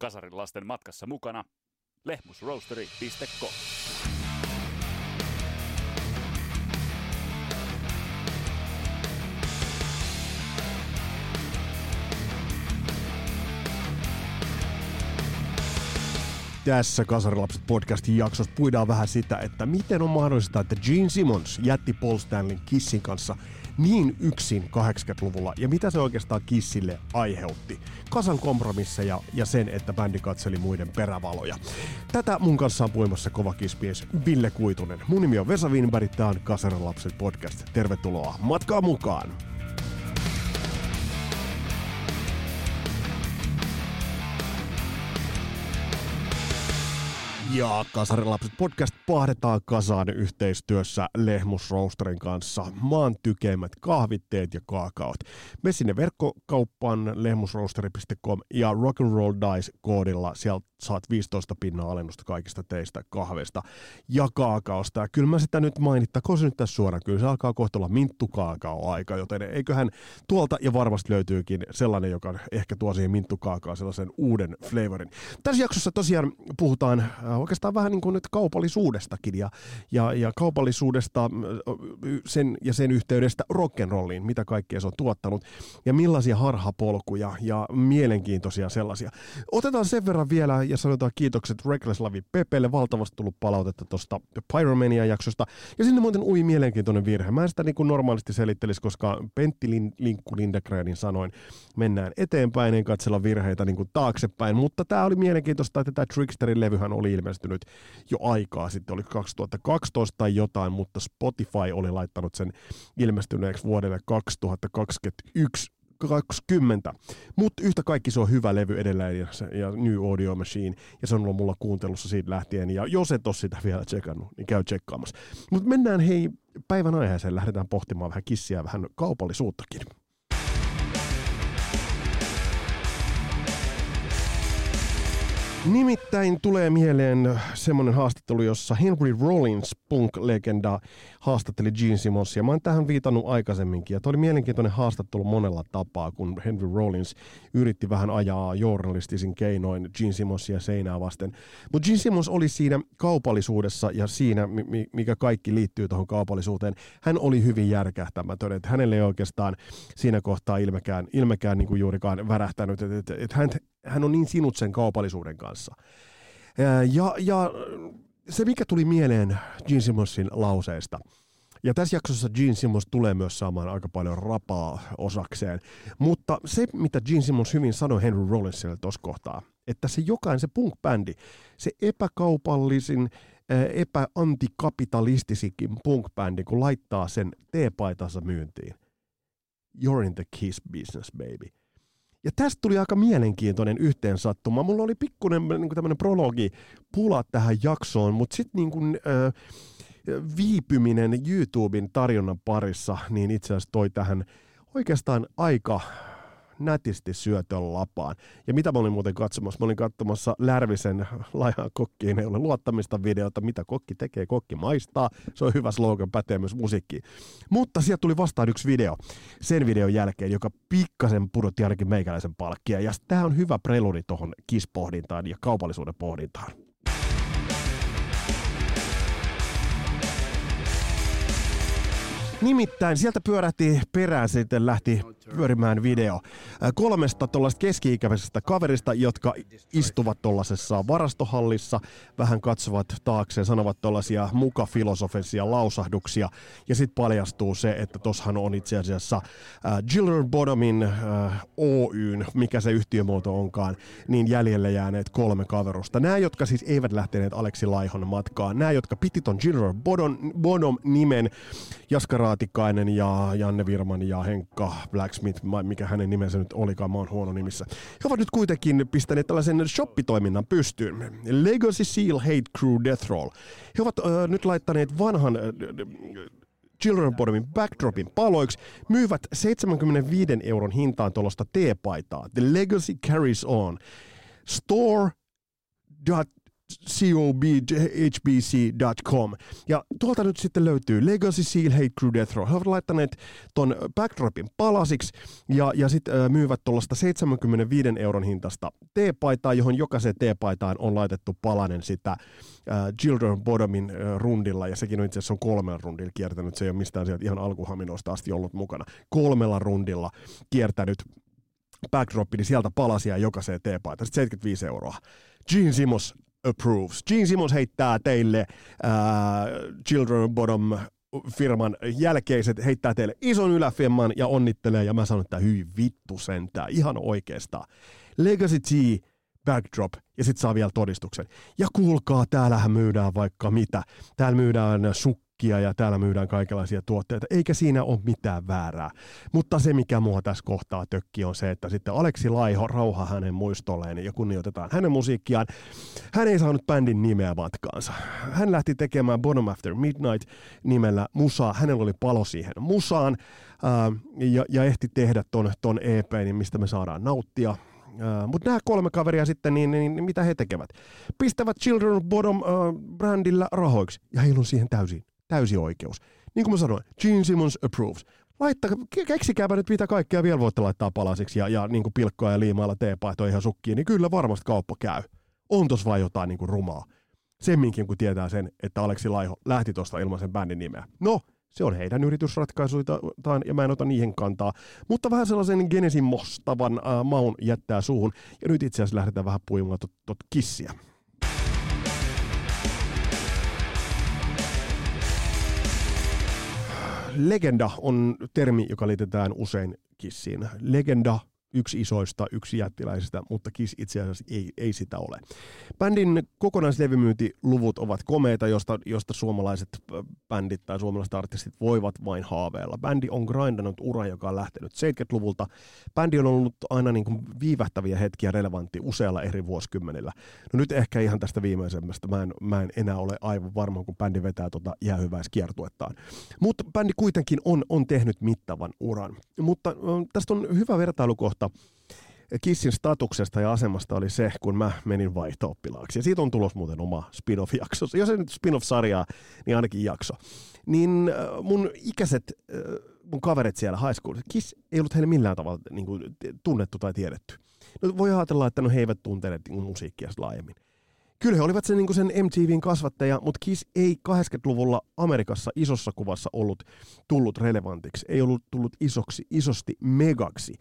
Kasarin lasten matkassa mukana lehmusroastery.com. Tässä Kasarilapset podcastin jaksossa puidaan vähän sitä, että miten on mahdollista, että Gene Simmons jätti Paul Stanleyn Kissin kanssa niin yksin 80-luvulla ja mitä se oikeastaan Kissille aiheutti. Kasan kompromisseja ja sen, että bändi katseli muiden perävaloja. Tätä mun kanssa on puimassa kova kismies Ville Kuitunen. Mun nimi on Vesa Winberg, tää on Kasarilapset podcast. Tervetuloa matkaa mukaan! Ja Kasarilapset podcast pahdetaan kasaan yhteistyössä Lehmus Roasterin kanssa. Maan tykeimmät kahvitteet ja kaakaot. Me sinne verkkokauppaan lehmusroasteri.com ja Rock'n'Roll Dice koodilla sieltä saat 15 pinnaa alennusta kaikista teistä kahvesta ja kaakaosta. Ja kyllä mä sitä nyt mainittakoon se nyt tässä suoraan. Kyllä se alkaa kohta olla minttukaakao-aika, joten eiköhän tuolta ja varmasti löytyykin sellainen, joka ehkä tuo siihen minttukaakao sellaisen uuden flavorin. Tässä jaksossa tosiaan puhutaan äh, oikeastaan vähän niin kuin nyt kaupallisuudestakin ja, ja, ja kaupallisuudesta äh, sen, ja sen yhteydestä rock'n'rolliin, mitä kaikkea se on tuottanut ja millaisia harhapolkuja ja mielenkiintoisia sellaisia. Otetaan sen verran vielä ja sanotaan kiitokset Reckless Lavi Pepelle, valtavasti tullut palautetta tuosta Pyromania-jaksosta. Ja sinne muuten ui mielenkiintoinen virhe. Mä en sitä niin kuin normaalisti selittelisi, koska Pentti Linkku Lindegrenin sanoin, mennään eteenpäin, en katsella virheitä niin kuin taaksepäin. Mutta tämä oli mielenkiintoista, että tämä Tricksterin levyhän oli ilmestynyt jo aikaa sitten, oli 2012 tai jotain, mutta Spotify oli laittanut sen ilmestyneeksi vuodelle 2021 20. Mutta yhtä kaikki se on hyvä levy edelleen ja, ja New Audio Machine, ja se on ollut mulla kuuntelussa siitä lähtien, ja jos et ole sitä vielä tsekannut, niin käy tsekkaamassa. Mutta mennään hei päivän aiheeseen, lähdetään pohtimaan vähän kissiä, vähän kaupallisuuttakin. Nimittäin tulee mieleen semmoinen haastattelu, jossa Henry Rollins, punk-legenda, haastatteli Gene Simmonsia. Mä oon tähän viitannut aikaisemminkin, ja toi oli mielenkiintoinen haastattelu monella tapaa, kun Henry Rollins yritti vähän ajaa journalistisin keinoin Gene Simmonsia seinää vasten. Mutta Gene Simmons oli siinä kaupallisuudessa ja siinä, mikä kaikki liittyy tuohon kaupallisuuteen, hän oli hyvin järkähtämätön, että hänelle ei oikeastaan siinä kohtaa ilmekään, ilmekään niin kuin juurikaan värähtänyt, että, että, että hän, hän on niin sinut sen kaupallisuuden kanssa. Ja, ja se, mikä tuli mieleen Gene Simmonsin lauseesta, ja tässä jaksossa Gene Simmons tulee myös saamaan aika paljon rapaa osakseen, mutta se, mitä Gene Simmons hyvin sanoi Henry Rollinsille tuossa kohtaa, että se jokainen, se punk-bändi, se epäkaupallisin, epäantikapitalistisinkin punk-bändi, kun laittaa sen teepaitansa myyntiin, you're in the kiss business, baby ja tästä tuli aika mielenkiintoinen yhteensattuma. Mulla oli pikkuinen niin tämmöinen prologi pula tähän jaksoon, mutta sitten niin kuin, äh, viipyminen YouTuben tarjonnan parissa, niin itse asiassa toi tähän oikeastaan aika nätisti syötön lapaan. Ja mitä mä olin muuten katsomassa? Mä olin katsomassa Lärvisen laihan kokkiin ei ole luottamista videota, mitä kokki tekee, kokki maistaa. Se on hyvä slogan, pätee myös musiikkiin. Mutta sieltä tuli vastaan yksi video sen videon jälkeen, joka pikkasen pudotti ainakin meikäläisen palkkia. Ja tämä on hyvä preludi tuohon kispohdintaan ja kaupallisuuden pohdintaan. Nimittäin sieltä pyörähti perään sitten lähti pyörimään video kolmesta tuollaista keski-ikäisestä kaverista, jotka istuvat tuollaisessa varastohallissa, vähän katsovat taakse ja sanovat tuollaisia mukafilosofisia lausahduksia. Ja sitten paljastuu se, että tossahan on itse asiassa äh, Bottomin äh, Oyn, mikä se yhtiömuoto onkaan, niin jäljelle jääneet kolme kaverusta. Nämä, jotka siis eivät lähteneet Aleksi Laihon matkaan, nämä, jotka piti ton Giller Bottom, Bottom nimen, Jaska Raatikainen ja Janne Virman ja Henkka Blacksmith, mikä hänen nimensä nyt olikaan, mä oon huono nimissä. He ovat nyt kuitenkin pistäneet tällaisen shoppitoiminnan pystyyn. Legacy Seal Hate Crew Death Roll. He ovat äh, nyt laittaneet vanhan äh, Children Bottomin backdropin paloiksi, myyvät 75 euron hintaan tuollaista teepaitaa. The Legacy Carries On. Store cobhbc.com. Ja tuolta nyt sitten löytyy Legacy Seal Hate Crew Death Row. He ovat laittaneet ton backdropin palasiksi ja, ja sitten äh, myyvät tuollaista 75 euron hintasta teepaitaa, johon jokaiseen teepaitaan on laitettu palanen sitä äh, Children Bottomin äh, rundilla, ja sekin on itse asiassa on kolmella rundilla kiertänyt, se ei ole mistään sieltä ihan alkuhaminoista asti ollut mukana. Kolmella rundilla kiertänyt backdropi, niin sieltä palasia jokaiseen teepaitaan. Sitten 75 euroa. Gene Simmons approves. Gene Simmons heittää teille äh, Children Bottom firman jälkeiset heittää teille ison yläfemman ja onnittelee, ja mä sanon, että hyi vittu sentää, ihan oikeastaan. Legacy T backdrop, ja sitten saa vielä todistuksen. Ja kuulkaa, täällähän myydään vaikka mitä. Täällä myydään suk musiikkia ja täällä myydään kaikenlaisia tuotteita, eikä siinä ole mitään väärää. Mutta se, mikä mua tässä kohtaa tökki, on se, että sitten Aleksi Laiho, rauha hänen muistolleen ja kunnioitetaan hänen musiikkiaan. Hän ei saanut bändin nimeä matkaansa. Hän lähti tekemään Bottom After Midnight nimellä musaa. Hänellä oli palo siihen musaan ää, ja, ja ehti tehdä ton, ton EP, niin mistä me saadaan nauttia. Mutta nämä kolme kaveria sitten, niin, niin, niin mitä he tekevät? Pistävät Children of Bottom uh, brändillä rahoiksi, ja heillä on siihen täysin täysi oikeus. Niin kuin mä sanoin, Gene Simmons approves. Laittaa, keksikääpä nyt mitä kaikkea vielä voitte laittaa palasiksi ja, ja niin kuin pilkkoa ja liimailla teepaitoa ihan sukkiin, niin kyllä varmasti kauppa käy. On tos vaan jotain niin kuin rumaa. Semminkin kun tietää sen, että Aleksi Laiho lähti tuosta ilman sen bändin nimeä. No, se on heidän yritysratkaisuitaan ja mä en ota niihin kantaa. Mutta vähän sellaisen genesimostavan äh, maun jättää suuhun. Ja nyt itse asiassa lähdetään vähän puimaan tot kissiä. Legenda on termi, joka liitetään usein kissiin. Legenda yksi isoista, yksi jättiläisistä, mutta Kiss itse asiassa ei, ei sitä ole. Bändin kokonaislevymyyntiluvut ovat komeita, josta, josta suomalaiset bändit tai suomalaiset artistit voivat vain haaveilla. Bändi on grindannut ura, joka on lähtenyt 70-luvulta. Bändi on ollut aina niin kuin viivähtäviä hetkiä relevantti usealla eri vuosikymmenillä. No nyt ehkä ihan tästä viimeisemmästä. Mä en, mä en enää ole aivan varma, kun bändi vetää tuota jäähyväiskiertuettaan. Mutta bändi kuitenkin on, on tehnyt mittavan uran. Mutta tästä on hyvä vertailukohta kohta Kissin statuksesta ja asemasta oli se, kun mä menin vaihto-oppilaaksi. Ja siitä on tulos muuten oma spin-off-jakso. Jos ei nyt spin-off-sarjaa, niin ainakin jakso. Niin äh, mun ikäiset, äh, mun kaverit siellä high school, Kiss ei ollut heille millään tavalla niin kuin, tunnettu tai tiedetty. No, voi ajatella, että no, he eivät tunteneet niin musiikkia laajemmin. Kyllä he olivat sen, niin sen MTVn kasvattaja, mutta Kiss ei 80-luvulla Amerikassa isossa kuvassa ollut tullut relevantiksi, ei ollut tullut isoksi, isosti megaksi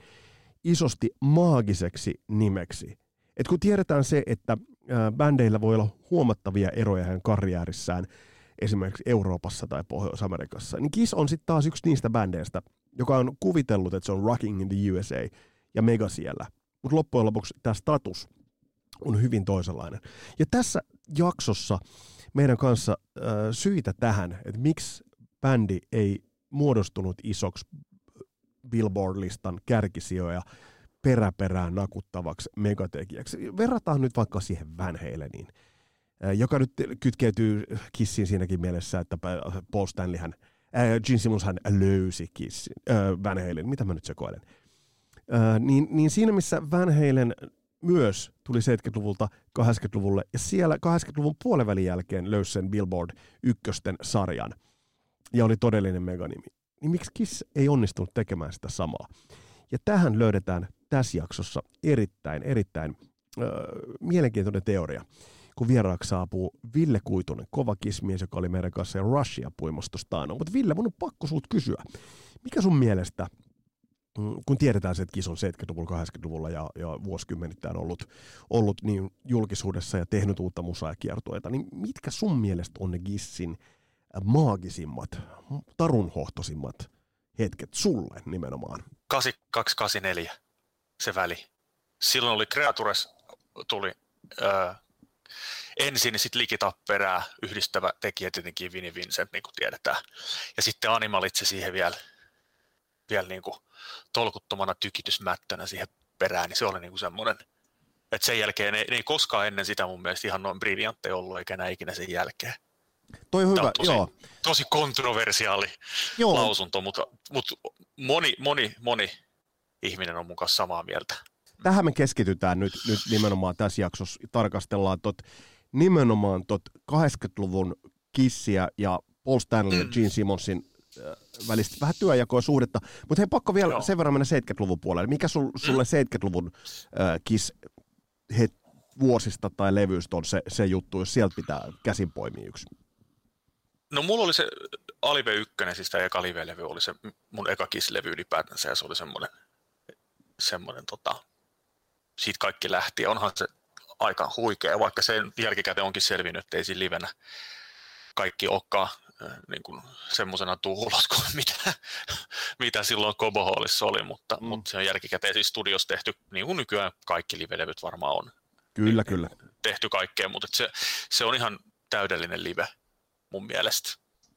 isosti maagiseksi nimeksi. Et kun tiedetään se, että bändeillä voi olla huomattavia eroja heidän karjäärissään, esimerkiksi Euroopassa tai Pohjois-Amerikassa, niin Kiss on sitten taas yksi niistä bändeistä, joka on kuvitellut, että se on Rocking in the USA ja mega siellä. Mutta loppujen lopuksi tämä status on hyvin toisenlainen. Ja tässä jaksossa meidän kanssa äh, syitä tähän, että miksi bändi ei muodostunut isoksi Billboard-listan kärkisijoja peräperään nakuttavaksi megatekijäksi. Verrataan nyt vaikka siihen Van Haleniin, joka nyt kytkeytyy kissiin siinäkin mielessä, että Paul Stanleyhän, äh, Gene Simmonshan löysi kissin, äh, Van Halen, mitä mä nyt sekoilen. Äh, niin, niin siinä missä Van Halen myös tuli 70-luvulta 80-luvulle, ja siellä 80-luvun puolivälin jälkeen löysi sen Billboard ykkösten sarjan, ja oli todellinen meganimi niin miksi Kiss ei onnistunut tekemään sitä samaa? Ja tähän löydetään tässä jaksossa erittäin, erittäin äh, mielenkiintoinen teoria, kun vieraaksi saapuu Ville Kuitunen, kova kismies, joka oli meidän kanssa ja Russia puimostosta Mutta Ville, mun on pakko sulta kysyä, mikä sun mielestä, mm, kun tiedetään se, että Kiss on 70-luvulla, 80-luvulla ja, ja vuosikymmenittäin ollut, ollut niin julkisuudessa ja tehnyt uutta musaa ja kiertueita, niin mitkä sun mielestä on ne Kissin maagisimmat, tarunhohtoisimmat hetket sulle nimenomaan? 8284, se väli. Silloin oli Creatures, tuli öö, ensin sitten likitapperää yhdistävä tekijä tietenkin Vinnie Vincent, niin kuin tiedetään. Ja sitten Animalitse siihen vielä, vielä niin kuin tolkuttomana tykitysmättönä siihen perään, niin se oli niin kuin semmoinen, että sen jälkeen ne ei koskaan ennen sitä mun mielestä ihan noin briljantteja ollut, eikä enää ikinä sen jälkeen. Toi on hyvä, on tosi, joo. tosi kontroversiaali joo. lausunto, mutta, mutta moni, moni, moni ihminen on mukaan samaa mieltä. Tähän me keskitytään nyt, nyt nimenomaan tässä jaksossa. Tarkastellaan tot nimenomaan tot 80-luvun kissiä ja Paul Stanley ja Gene Simmonsin äh, välistä vähän työjakoa suhdetta. Mutta hei, pakko vielä Joo. sen verran mennä 70-luvun puolelle. Mikä sul, sulle 70-luvun äh, kiss het, vuosista tai levyistä on se, se juttu, jos sieltä pitää käsin poimia yksi? No mulla oli se Alive 1, siis tämä eka live-levy oli se mun eka Kiss-levy ylipäätänsä ja se oli semmoinen, semmoinen tota, siitä kaikki lähti onhan se aika huikea, vaikka sen jälkikäteen onkin selvinnyt, että ei siinä livenä kaikki olekaan niin kuin semmoisena tuulot kuin mitä, mitä silloin Kobo Hallissa oli, mutta, Mm. mutta se on jälkikäteen siis studios tehty, niin kuin nykyään kaikki live-levyt varmaan on Kyllä, kyllä. tehty kaikkea, mutta se, se on ihan täydellinen live mun mielestä.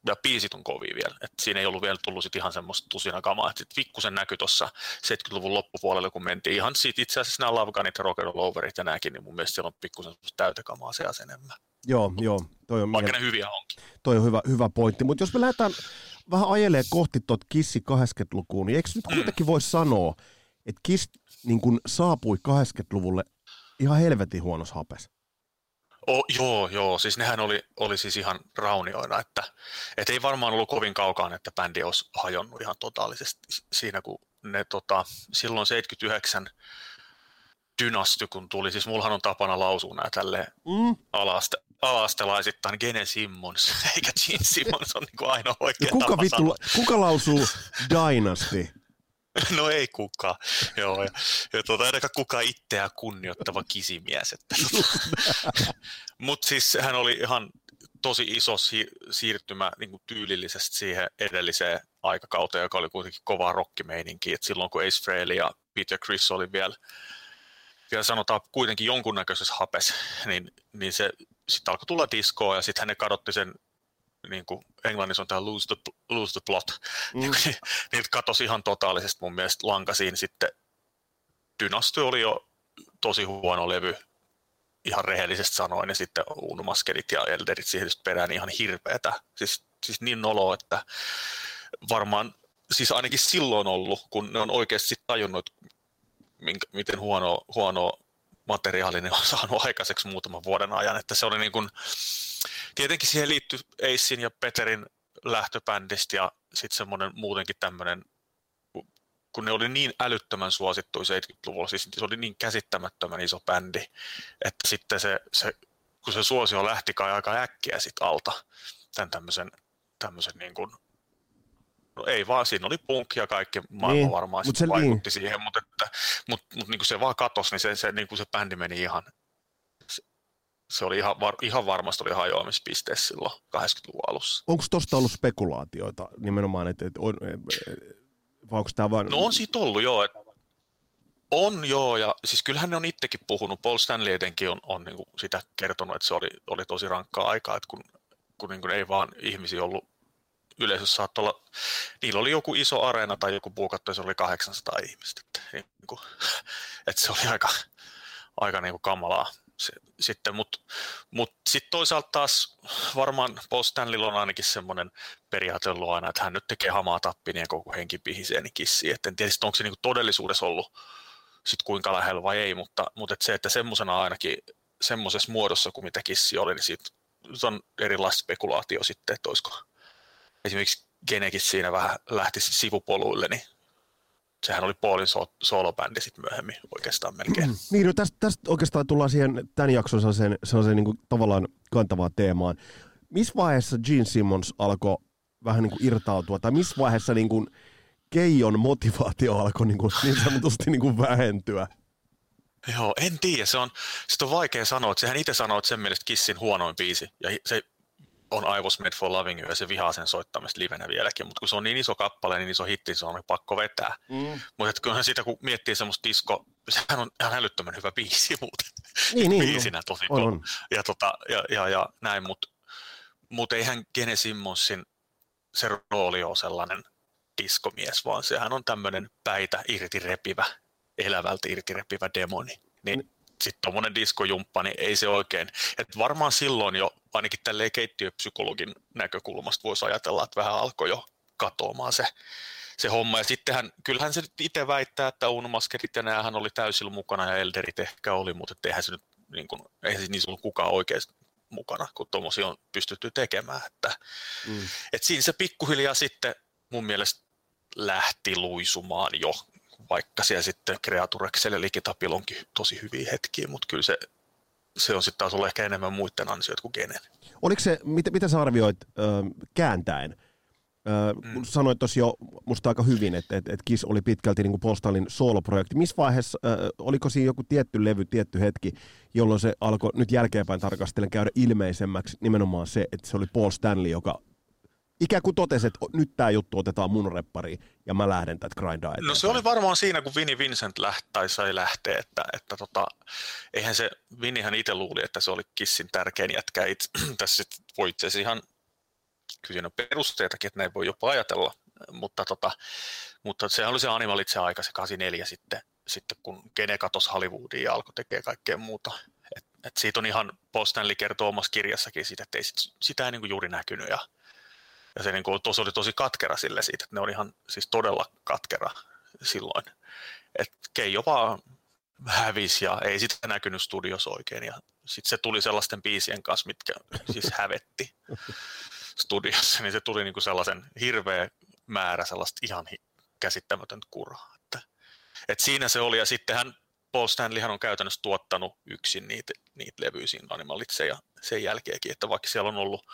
Ja biisit on kovia vielä. Et siinä ei ollut vielä tullut sit ihan semmoista tusina kamaa. Et sit pikkusen näkyi tuossa 70-luvun loppupuolella, kun mentiin ihan siitä itse asiassa nämä Lavganit, Rock and Overit ja nämäkin, niin mun mielestä siellä on pikkusen täytekamaa se enemmän. Joo, joo. Toi on, Vaikka ne hyviä onkin. toi on hyvä, hyvä pointti. Mutta jos me lähdetään vähän ajelee kohti tuot Kissi 80-lukuun, niin eikö nyt kuitenkin voi sanoa, että Kiss niin kun saapui 80-luvulle ihan helvetin huonos hapes? Oh, joo, joo, siis nehän oli, oli siis ihan raunioina, että et ei varmaan ollut kovin kaukaan, että bändi olisi hajonnut ihan totaalisesti siinä, kun ne tota, silloin 79 dynasty, kun tuli, siis mullahan on tapana lausua nämä tälleen Mm. alaste, alaastelaisittain Gene Simmons, eikä Gene Simmons on niin kuin ainoa oikea Ja kuka, tapa vittu, kuka lausuu Dynasty? No ei kukaan, joo. Ja, ja tuota, ainakaan kukaan itseään kunnioittava kisimies. Että, Mutta siis hän oli ihan tosi iso si- siirtymä niin kuin tyylillisesti siihen edelliseen aikakauteen, joka oli kuitenkin kovaa rockimeininkiä. Et silloin kun Ace Frehley ja Peter Chris oli vielä, vielä sanotaan kuitenkin jonkunnäköisessä hapes, niin, niin se sitten alkoi tulla diskoa ja sitten ne kadotti sen niin kuin englannissa on tämä lose the, lose the plot, Mm. niin, niin katosi ihan totaalisesti mun mielestä lankasiin sitten. Dynasty oli jo tosi huono levy, ihan rehellisesti sanoen, ja sitten Unumaskelit ja Elderit siihen perään niin ihan hirveetä. Siis, siis niin nolo, että varmaan, siis ainakin silloin ollut, kun ne on oikeasti tajunnut, minkä, miten huono, huono materiaali ne on saanut aikaiseksi muutaman vuoden ajan, että se oli niin kuin, tietenkin siihen liittyy Acein ja Peterin lähtöbändistä ja sitten semmoinen muutenkin tämmöinen, kun ne oli niin älyttömän suosittuja 70-luvulla, siis se oli niin käsittämättömän iso bändi, että sitten se, se kun se suosio lähti kai aika äkkiä sit alta, tämän tämmöisen, tämmöisen niin kuin, no ei vaan, siinä oli punk ja kaikki maailma Niin, niin, varmaan mut se- vaikutti siihen, mutta, että, mutta, mutta niin kuin se vaan katosi, niin se, se, niin kuin se bändi meni ihan, se oli ihan, var, ihan varmasti oli hajoamispisteessä silloin 80-luvun alussa. Onko tosta ollut spekulaatioita nimenomaan, että, että on, vai onko tämä vain... No on siitä ollut joo, että on joo, ja siis kyllähän ne on itsekin puhunut, Paul Stanley etenkin on, on niin sitä kertonut, että se oli, oli tosi rankkaa aikaa, että kun, kun niin ei vaan ihmisiä ollut yleisössä saattoi olla, niillä oli joku iso areena tai joku buukattu ja se oli 800 ihmistä, että, niin kuin, että se oli aika, aika niin kuin kamalaa se, sitten, mutta mut sitten toisaalta taas varmaan Paul Stanleylla on ainakin semmoinen periaate ollut aina, että hän nyt tekee hamaa tappin ja koko henki pihisee niin kissiin, että en tiedä onko se niinku todellisuudessa ollut sit kuinka lähellä vai ei, mutta, mutta et se, että semmoisena ainakin semmoisessa muodossa kuin mitä kissi oli, niin siitä on erilaista spekulaatio sitten, että olisiko esimerkiksi Genekin siinä vähän lähtisi sivupoluille, niin sehän oli Paulin so- solobändi sitten myöhemmin oikeastaan melkein. Niin, no tästä, tästä oikeastaan tullaan siihen tämän jakson sellaiseen, sellaiseen niin kuin tavallaan kantavaan teemaan. Missä vaiheessa Gene Simmons alkoi vähän niin kuin irtautua, tai missä vaiheessa niin kuin Keijon motivaatio alkoi niin, kuin, niin sanotusti niin kuin vähentyä? Joo, en tiedä. Se on, sit on vaikea sanoa. Että sehän itse sanoo, että sen mielestä Kissin huonoin biisi. Ja se on I Was Made for Loving You ja se vihaa sen soittamista livenä vieläkin. Mutta kun se on niin iso kappale, niin iso hitti, se on pakko vetää. Mm. Mutta kyllähän sitä, kun miettii semmoista disko, sehän on ihan älyttömän hyvä biisi muuten. Niin, niin. Biisinä tosi On, on. Ja, tota, ja, ja, ja näin, mutta mut eihän Gene Simmonsin se rooli ole sellainen diskomies, vaan sehän on tämmöinen päitä irti repivä, elävältä irti repivä demoni. Niin sitten tuommoinen diskojumppa, niin ei se oikein. Et varmaan silloin jo, ainakin tälleen keittiöpsykologin näkökulmasta voisi ajatella, että vähän alkoi jo katoamaan se, se homma. Ja sittenhän, kyllähän se nyt itse väittää, että Unumaskerit ja näähän oli täysillä mukana ja Elderit ehkä oli, mutta eihän se nyt, niin kuin, eihän se niissä ollut kukaan oikeasti mukana, kun tuommoisia on pystytty tekemään. Että, mm. et siinä se pikkuhiljaa sitten mun mielestä lähti luisumaan jo, vaikka siellä sitten Creaturekselle Likitapilla onkin tosi hyviä hetkiä, mutta kyllä se, se on sitten taas ollut ehkä enemmän muiden ansioita kuin Genen. Oliko se, mitä, mitä sä arvioit äh, kääntäen? Äh, mm. Sanoit tuossa jo musta aika hyvin, että et, et Kiss oli pitkälti niin Postalin solo-projekti. Missä vaiheessa, äh, oliko siinä joku tietty levy, tietty hetki, jolloin se alkoi nyt jälkeenpäin tarkastellen käydä ilmeisemmäksi nimenomaan se, että se oli Paul Stanley, joka ikään kuin totesi, että nyt tämä juttu otetaan mun reppariin ja mä lähden tätä grindaa eteenpäin. No se oli varmaan siinä, kun Vinnie Vincent lähti tai sai lähteä, että, että tota, eihän se, Vinnihän itse luuli, että se oli Kissin tärkein jätkä. Itse, tässä voi itse asiassa ihan, kyllä perusteitakin, että näin voi jopa ajatella, mutta, tota, mutta se oli se Animalitse aika, se 84 sitten, sitten kun Gene katosi Hollywoodiin ja alkoi tekemään kaikkea muuta. Et, et siitä on ihan, Paul Stanley kertoo omassa kirjassakin siitä, että ei sit, sitä ei niin juuri näkynyt ja ja se niin kuin, tos oli tosi katkera sille siitä, että ne oli ihan siis todella katkera silloin. Että Keijo vaan hävisi ja ei sitä näkynyt studiossa oikein. Ja sitten se tuli sellaisten biisien kanssa, mitkä siis hävetti studiossa, niin se tuli niin kuin sellaisen hirveä määrä sellaista ihan käsittämätöntä kuraa. Että, et siinä se oli, ja sittenhän Paul Stanleyhan on käytännössä tuottanut yksin niitä, niitä levyjä siinä Animalitse ja sen jälkeenkin, että vaikka siellä on ollut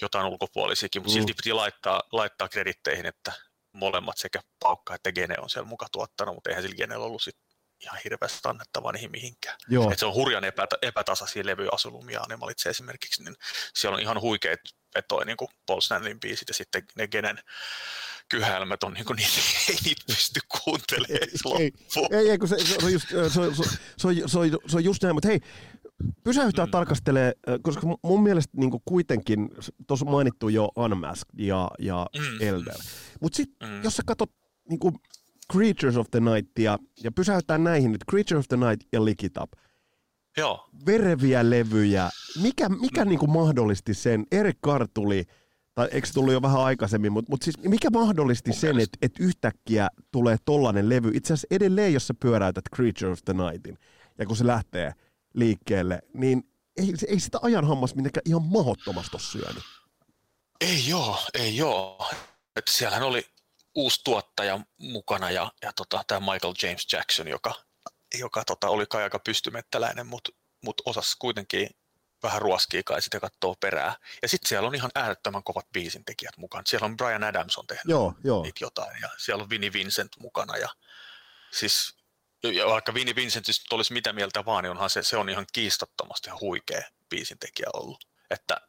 jotain ulkopuolisiakin, mutta mm. silti piti laittaa, laittaa kreditteihin, että molemmat sekä Paukka että Gene on siellä mukaan tuottanut, mutta eihän sillä Genellä ollut sit ihan hirveästi annettavaa niihin mihinkään. Joo. Et se on hurjan epätä, epätasaisia levyasulumia Animalitse esimerkiksi, niin siellä on ihan huikeat vetoja, niin kuin Paul Stanleyn biisit ja sitten ne Genen kyhälmät on niin kuin niitä, ei niitä pysty kuuntelemaan ei, ei, ei, ei, kun se, se, on just, se, on, se, on, se, on, se, on, just näin, mutta hei, pysäyttää mm. tarkastelee, koska mun mielestä niin kuitenkin, tuossa mainittu jo Unmasked ja, ja mm. Elder, mutta sitten mm. jos sä katsot niin kuin Creatures of the Nightia ja pysäyttää näihin nyt, Creatures of the Night ja Lick It Up, Joo. vereviä levyjä, mikä, mikä mm. niin kuin mahdollisti sen, Erik Carr tuli, tai eikö se tullut jo vähän aikaisemmin, mutta, mutta siis mikä mahdollisti Mun sen, että, että yhtäkkiä tulee tollanen levy, itse asiassa edelleen, jos sä pyöräytät Creature of the Nightin, ja kun se lähtee liikkeelle, niin ei, ei sitä ajan hammas mitenkään ihan mahdottomasti ole syönyt. Ei joo, ei joo. Että siellähän oli uusi tuottaja mukana ja, ja tota, tämä Michael James Jackson, joka, joka tota, oli kai aika pystymettäläinen, mutta mut osasi kuitenkin vähän ruoskii kai sitten katsoo perää. Ja sitten siellä on ihan äärettömän kovat biisintekijät mukana. Siellä on Brian Adams on tehnyt joo, joo. niitä jotain ja siellä on Vinnie Vincent mukana ja siis ja vaikka Vinnie Vincent siis olisi mitä mieltä vaan, niin onhan se, se on ihan kiistattomasti ihan huikea biisintekijä ollut. Että,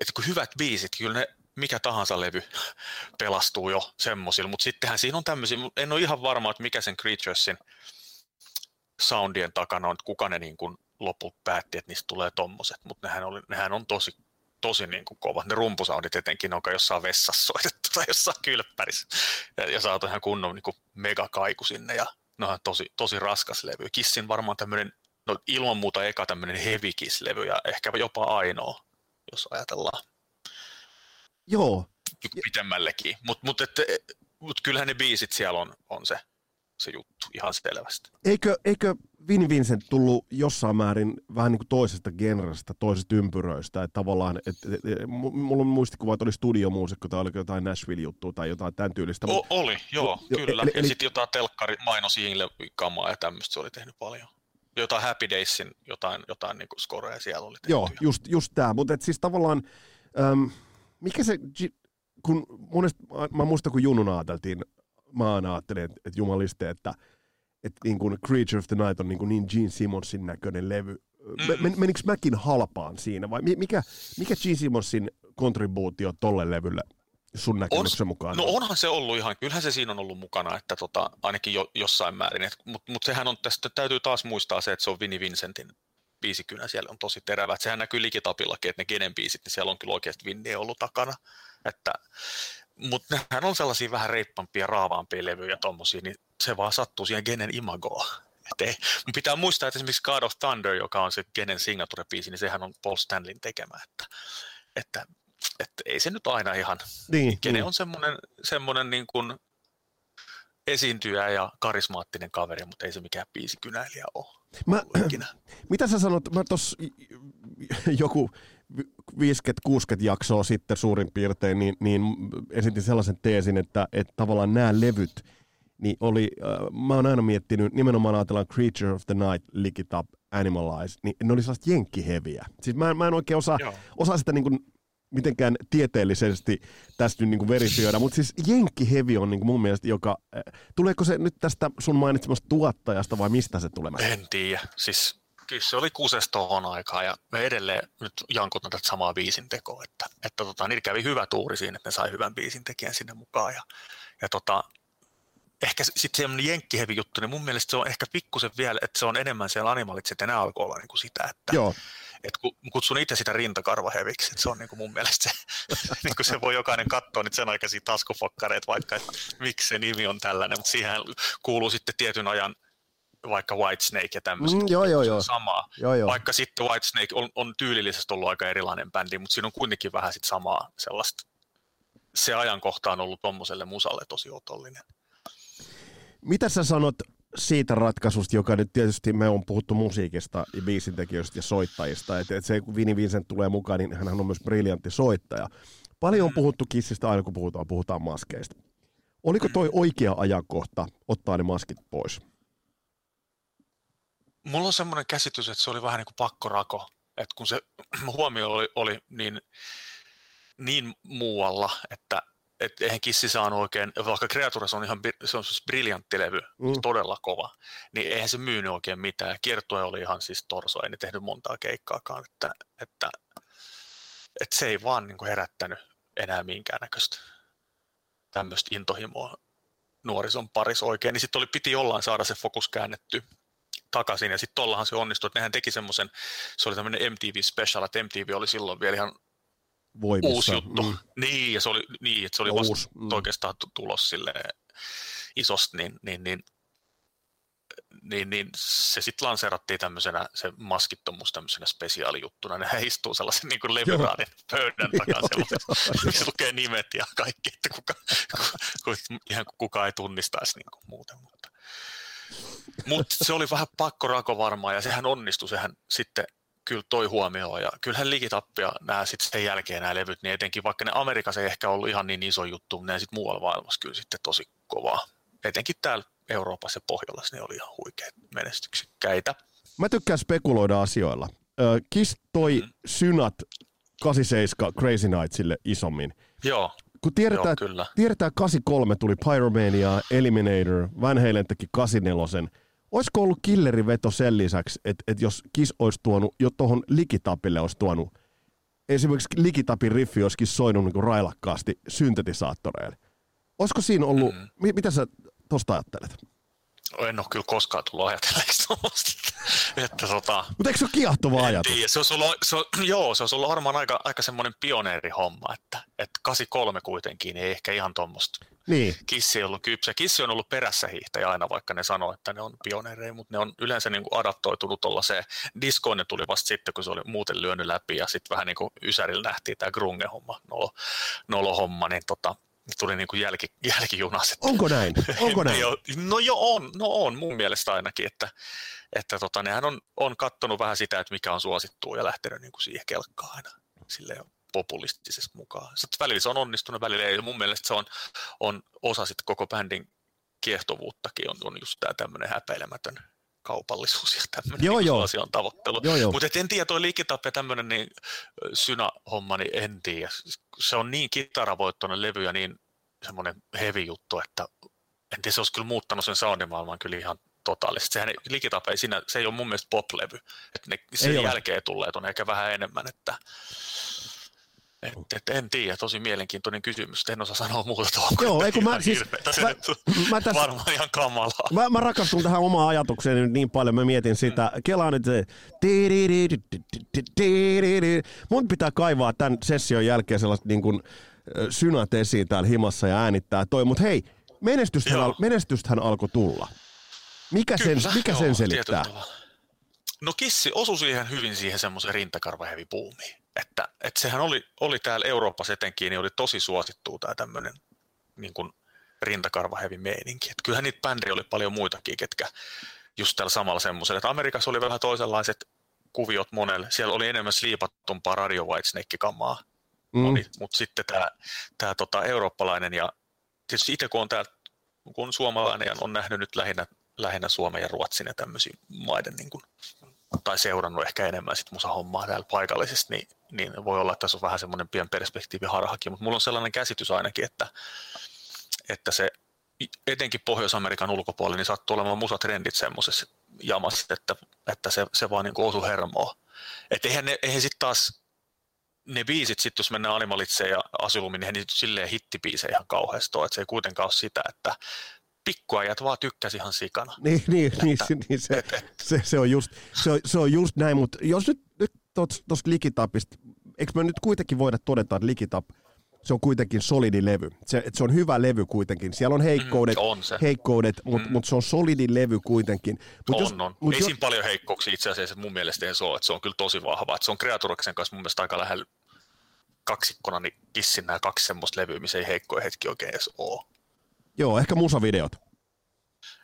että kun hyvät biisit, kyllä ne mikä tahansa levy pelastuu jo semmoisilla, mutta sittenhän siinä on tämmöisiä, en ole ihan varma, että mikä sen Creaturesin soundien takana on, että kuka ne niin kuin loput päätti, että niistä tulee tommoset, mutta nehän, oli, nehän on tosi, tosi niin kuin kovat. Ne rumpusaudit etenkin onko jossain vessassa soitettu tai jossain kylppärissä ja, ja saatu ihan kunnon niin kuin megakaiku sinne ja ne on tosi, tosi raskas levy. Kissin varmaan tämmöinen, no ilman muuta eka tämmöinen heavy Kiss-levy ja ehkä jopa ainoa, jos ajatellaan. Joo. Pitemmällekin, mutta mut, mut kyllähän ne biisit siellä on, on se, se juttu ihan selvästi. Eikö, eikö Vin Vincent tullut jossain määrin vähän niin kuin toisesta genrestä, toisesta ympyröistä, että tavallaan, että, et, et, mulla on muistikuva, että oli studiomuusikko tai oliko jotain Nashville-juttua tai jotain tämän tyylistä. O, oli, joo, jo, kyllä. Eli, ja eli, sitten jotain telkkari mainos kamaa ja tämmöistä se oli tehnyt paljon. Jotain Happy Daysin, jotain, jotain niin skoreja siellä oli tehty. Joo, just, just tämä, mutta et siis tavallaan, äm, mikä se, kun monesti, mä muistan kun jununa ajateltiin, mä aina ajattelin, että, että jumaliste, että että niin kuin Creature of the Night on niin, kuin niin Gene Simmonsin näköinen levy. Men, menikö mäkin halpaan siinä vai mikä, mikä Gene Simmonsin kontribuutio tolle levylle sun näkemyksen on, mukaan? No onhan se ollut ihan, kyllähän se siinä on ollut mukana, että tota, ainakin jo, jossain määrin. Mutta mut sehän on, tästä täytyy taas muistaa se, että se on Vinnie Vincentin biisikynä siellä on tosi terävä. Et sehän näkyy likitapillakin, että ne Genen biisit, niin siellä on kyllä oikeasti Vinnie ollut takana. Että mutta nehän on sellaisia vähän reippampia, raavaampia levyjä tommosia, niin se vaan sattuu siihen Genen imagoa. Et ei, mun pitää muistaa, että esimerkiksi God of Thunder, joka on se Genen signature-biisi, niin sehän on Paul Stanlin tekemä, että, että, että ei se nyt aina ihan, niin, Gene niin. on semmoinen, semmoinen niin kuin esiintyjä ja karismaattinen kaveri, mutta ei se mikään biisikynäilijä ole. Mä, mitä sä sanot, mä tos joku 50-60 jaksoa sitten suurin piirtein, niin, niin esitin sellaisen teesin, että, että tavallaan nämä levyt, niin oli, äh, mä oon aina miettinyt, nimenomaan ajatellaan Creature of the Night, Lick It Up, Animalize, niin ne oli sellaista jenkkiheviä. Siis mä, mä en oikein osaa, osaa sitä niin kuin mitenkään tieteellisesti tästä nyt niin kuin verifioida, mutta siis jenkkihevi on niin kuin mun mielestä, joka, äh, tuleeko se nyt tästä sun mainitsemasta tuottajasta vai mistä se tulee? En tiedä, siis kyllä se oli kuuses tohon aikaa ja me edelleen nyt jankutan tätä samaa biisin tekoa, että, että tota, niillä kävi hyvä tuuri siinä, että ne sai hyvän biisin tekijän sinne mukaan ja, ja tota, ehkä sitten semmoinen jenkkihevi juttu, niin mun mielestä se on ehkä pikkusen vielä, että se on enemmän siellä animalit, että enää alkoi olla niin kuin sitä, että, Joo. että kutsun itse sitä rintakarvaheviksi, että se on niin kuin mun mielestä se, niin kuin se voi jokainen katsoa niitä sen aikaisia taskufokkareita vaikka, että miksi se nimi on tällainen, mutta siihen kuuluu sitten tietyn ajan vaikka Whitesnake ja tämmöiset. Mm, joo, joo, joo. Samaa. Joo, joo. Vaikka sitten Whitesnake on, on tyylillisesti ollut aika erilainen bändi, mutta siinä on kuitenkin vähän sit samaa sellaista. Se ajankohta on ollut tommoselle musalle tosi otollinen. Mitä sä sanot siitä ratkaisusta, joka nyt tietysti me on puhuttu musiikista ja biisintekijöistä ja soittajista, että et se kun Vini Vincent tulee mukaan, niin hän on myös briljantti soittaja. Paljon on puhuttu kissistä aina kun puhutaan, puhutaan maskeista. Oliko toi oikea ajankohta ottaa ne maskit pois? Mulla on semmoinen käsitys, että se oli vähän niin kuin pakkorako, että kun se huomio oli, oli niin, niin muualla, että et eihän Kissi saanut oikein, vaikka Creatures on ihan se on siis briljantti levy, mm. todella kova, niin eihän se myynyt oikein mitään. Kiertue oli ihan siis torso, ei ne tehnyt montaa keikkaakaan, että, että, että se ei vaan niin kuin herättänyt enää minkäännäköistä tämmöistä intohimoa nuorison parissa oikein, niin sitten oli piti jollain saada se fokus käännetty takaisin, ja sitten tollahan se onnistui, että nehän teki semmoisen, se oli tämmöinen MTV Special, että MTV oli silloin vielä ihan Voimissa. uusi juttu. Mm. Niin, ja se oli, niin, että se oli vasta uusi. Mm. oikeastaan tulos sille isosti, niin, niin, niin, niin, niin se sitten lanseerattiin tämmöisenä, se maskittomuus tämmöisenä spesiaalijuttuna. Ne istuu sellaisen niin levyraanin pöydän takana, missä lukee nimet ja kaikki, että kuka, kuka, ihan kuka ei tunnistaisi niin kuin muuten. Mutta, se oli vähän pakkorako varmaan, ja sehän onnistui, sehän sitten kyllä toi huomioon. Ja kyllähän ligitappia nämä sitten sen jälkeen nämä levyt, niin etenkin vaikka ne Amerikassa ei ehkä ollut ihan niin iso juttu, ne sitten muualla maailmassa kyllä sitten tosi kovaa. Etenkin täällä Euroopassa ja Pohjolassa ne oli ihan huikeat menestyksekkäitä. Mä tykkään spekuloida asioilla. Kiss toi mm. synat 87 Crazy Nightsille isommin. Joo. Kun tiedetään, Joo, kyllä. tiedetään 83 tuli Pyromania, Eliminator, Van Halen teki 84 Olisiko ollut killeriveto sen lisäksi, että, että jos Kiss olisi tuonut, jo tuohon Likitapille olisi tuonut, esimerkiksi Likitapin riffi olisikin soinut niin railakkaasti syntetisaattoreille. Olisiko siinä ollut, mm. mi- mitä sä tuosta ajattelet? En ole kyllä koskaan tullut ajatelleeksi että tota, Mutta eikö se ole kiehtova ajatus? Tiedä, se olisi ollut, se on, joo, se olisi ollut varmaan aika, aika semmoinen pioneerihomma, että, että 83 kuitenkin ei ehkä ihan tuommoista. Niin. Kissi ei ollut kypsä. Kissi on ollut perässä hiihtäjä aina, vaikka ne sanoo, että ne on pioneereja, mutta ne on yleensä niin kuin adaptoitunut olla se. Diskoon ne tuli vasta sitten, kun se oli muuten lyönyt läpi ja sitten vähän niin kuin Ysärillä nähtiin tämä grunge-homma, nolo, nolo-homma, niin tota, tuli niin kuin jälki, jälkijunas. Onko näin? Onko näin? no jo on, no on mun mielestä ainakin, että, että tota, nehän on, on kattonut vähän sitä, että mikä on suosittua ja lähtenyt niin kuin siihen kelkkaan aina silleen populistisesti mukaan. Sitten välillä se on onnistunut, välillä ei. Mun mielestä se on, on osa sitten koko bändin kiehtovuuttakin, on, on just tämä tämmöinen häpeilemätön kaupallisuus ja tämmöinen joo, niin joo. asian tavoittelu. Mutta en tiedä, tuo liikitappi ja tämmöinen niin, synä-homma, niin en tiedä. Se on niin kitaravoittoinen levy ja niin semmoinen heavy juttu, että en tiedä, se olisi kyllä muuttanut sen soundimaailman kyllä ihan totaalisesti. Sehän Likitap ei siinä, se ei ole mun mielestä pop-levy. Että ne sen ei jälkeen tulee on ehkä vähän enemmän, että et, et, en tiedä, tosi mielenkiintoinen kysymys. En osaa sanoa muuta tuohon. Joo, ei kun mä, siis, mä, mä tästä, varmaan ihan kamalaa. Mä, mä rakastun tähän omaan ajatukseen niin paljon, mä mietin sitä. Kela nyt se... Mun pitää kaivaa tämän session jälkeen sellaiset niin kuin, synät esiin täällä himassa ja äänittää toi. Mutta hei, menestystähän, al, menestystähän alkoi tulla. Mikä, Kyllä, sen, mikä joo, sen selittää? No Kissi osui siihen hyvin siihen semmoisen rintakarvahevipuumiin. Että, että sehän oli, oli täällä Euroopassa etenkin, niin oli tosi suosittu tämä tämmöinen niin kuin rintakarvahevi meininki. Että kyllähän niitä bändejä oli paljon muitakin, ketkä just täällä samalla semmoisella. Että Amerikassa oli vähän toisenlaiset kuviot monelle. Siellä oli enemmän sliipattumpaa Radio Whitesnake-kamaa, mm. mutta sitten tämä, tämä tota, eurooppalainen ja tietysti itse kun on täällä, kun suomalainen ja on nähnyt nyt lähinnä, lähinnä Suomen ja Ruotsin ja tämmöisiä maiden niin kuin, tai seurannut ehkä enemmän sit musahommaa täällä paikallisesti, niin, niin voi olla, että tässä on vähän semmoinen pien perspektiiviharhakin, mutta mulla on sellainen käsitys ainakin, että, että se etenkin Pohjois-Amerikan ulkopuolella, niin sattuu olemaan musatrendit semmoisessa jamassa, että, että se, se vaan niin osu hermoa. Että eihän, ne, eihän sitten taas ne biisit, sit jos mennään Animalitseen ja Asylumiin, niin eihän niitä silleen hittibiisejä ihan kauheasti ole. Että se ei kuitenkaan ole sitä, että pikkuajat vaan tykkäsi ihan sikana. Niin, niin, että, niin, niin se, se, se, on just, se, on, se on just näin, mutta jos nyt, nyt tuosta Likitapista, eikö me nyt kuitenkin voida todeta, että Likitap – se on kuitenkin solidi levy. Se, se on hyvä levy kuitenkin. Siellä on heikkoudet, mm, on heikkoudet mutta mm. mut se on solidi levy kuitenkin. Mut on, jos, on. Mut Ei jos... siinä paljon heikkouksia itse asiassa mun mielestä ei se ole, että se on kyllä tosi vahva. Että se on Kreaturoksen kanssa mun mielestä aika lähellä kaksikkona, niin kissin nämä kaksi semmoista levyä, missä ei heikkoja hetki oikein edes ole. Joo, ehkä musavideot.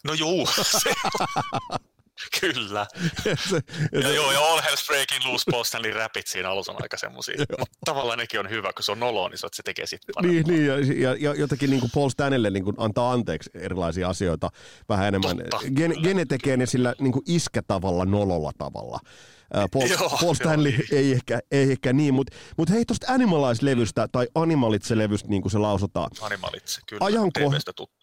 No juu, Kyllä. se, ja, se, joo, ja All Hell's Breaking Loose Paul Stanley Rapid siinä alussa on aika semmoisia. Tavallaan nekin on hyvä, kun se on noloa, niin se tekee sitten Niin, niin ja, ja, ja, jotenkin niin kuin Paul Stanleylle niin kuin antaa anteeksi erilaisia asioita vähän enemmän. Totta, Gen, Gene tekee ne sillä niin kuin iskätavalla, nololla tavalla. Paul, joo, Paul Stanley joo, ei, ehkä, ei ehkä niin, mutta mut hei tuosta Animalize-levystä tai Animalitse-levystä, niin kuin se lausutaan. Animalitse, kyllä. Ajanko- tuttu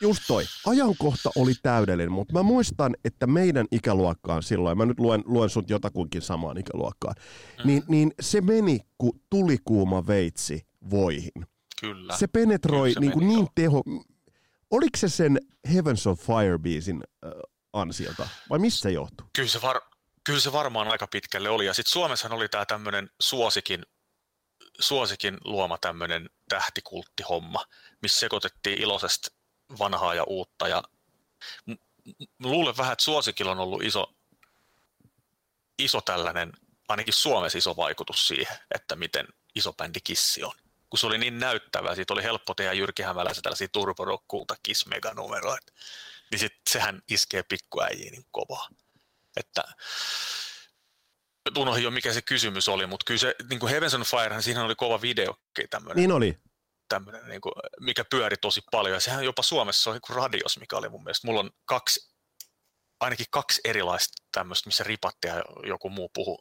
just toi. Ajankohta oli täydellinen, mutta mä muistan, että meidän ikäluokkaan silloin, mä nyt luen, luen sut jotakuinkin samaan ikäluokkaan, mm. niin, niin se meni kuin tulikuuma veitsi voihin. Kyllä. Se penetroi Kyllä se niin, kuin niin teho... Oliko se sen Heavens of Fire biisin äh, ansiota, vai mistä se johtui? Kyllä se, var, kyllä se varmaan aika pitkälle oli. Ja sitten Suomessa oli tämä tämmöinen suosikin, suosikin luoma tämmöinen tähtikulttihomma, missä sekoitettiin iloisesti vanhaa ja uutta. Ja luulen vähän, että Suosikilla on ollut iso, iso tällainen, ainakin Suomessa iso vaikutus siihen, että miten iso bändi Kissi on. Kun se oli niin näyttävää, siitä oli helppo tehdä Jyrki Hämälässä tällaisia turborokkuulta Kiss Meganumeroita, niin sit sehän iskee pikkuäijiin niin kovaa. Että unohdin jo mikä se kysymys oli, mutta kyllä se, niin kuin Heavens on Fire, siinä oli kova video. Tämmönen. Niin oli tämmöinen, niin kuin, mikä pyöri tosi paljon. Ja sehän jopa Suomessa on niin radios, mikä oli mun mielestä. Mulla on kaksi, ainakin kaksi erilaista tämmöistä, missä ripatti ja joku muu puhu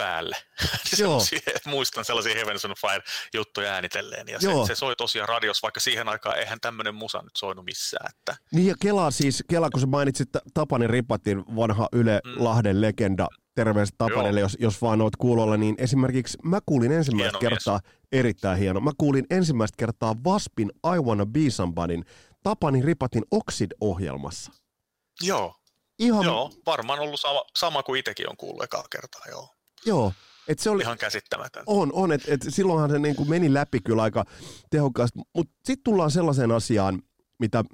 päälle. Joo. muistan sellaisia Heavens on Fire-juttuja äänitelleen. Ja se, se, soi tosiaan radios, vaikka siihen aikaan eihän tämmöinen musa nyt soinut missään. Että... Niin ja Kela siis, Kela kun sä mainitsit Tapani Ripatin, vanha Yle mm. Lahden legenda, terveiset Tapanille, jos, jos vaan oot kuulolla, niin esimerkiksi mä kuulin ensimmäistä hieno kertaa, mies. erittäin hieno, mä kuulin ensimmäistä kertaa Vaspin I Wanna Be Somebodyn Tapani Ripatin Oxid-ohjelmassa. Joo. Ihan... Joo, varmaan ollut sama, sama kuin itsekin on kuullut ekaa kertaa, joo. Joo. Et se oli, Ihan käsittämätön. On, on. Et, et silloinhan se niin kuin meni läpi kyllä aika tehokkaasti. Mutta sitten tullaan sellaiseen asiaan, mitä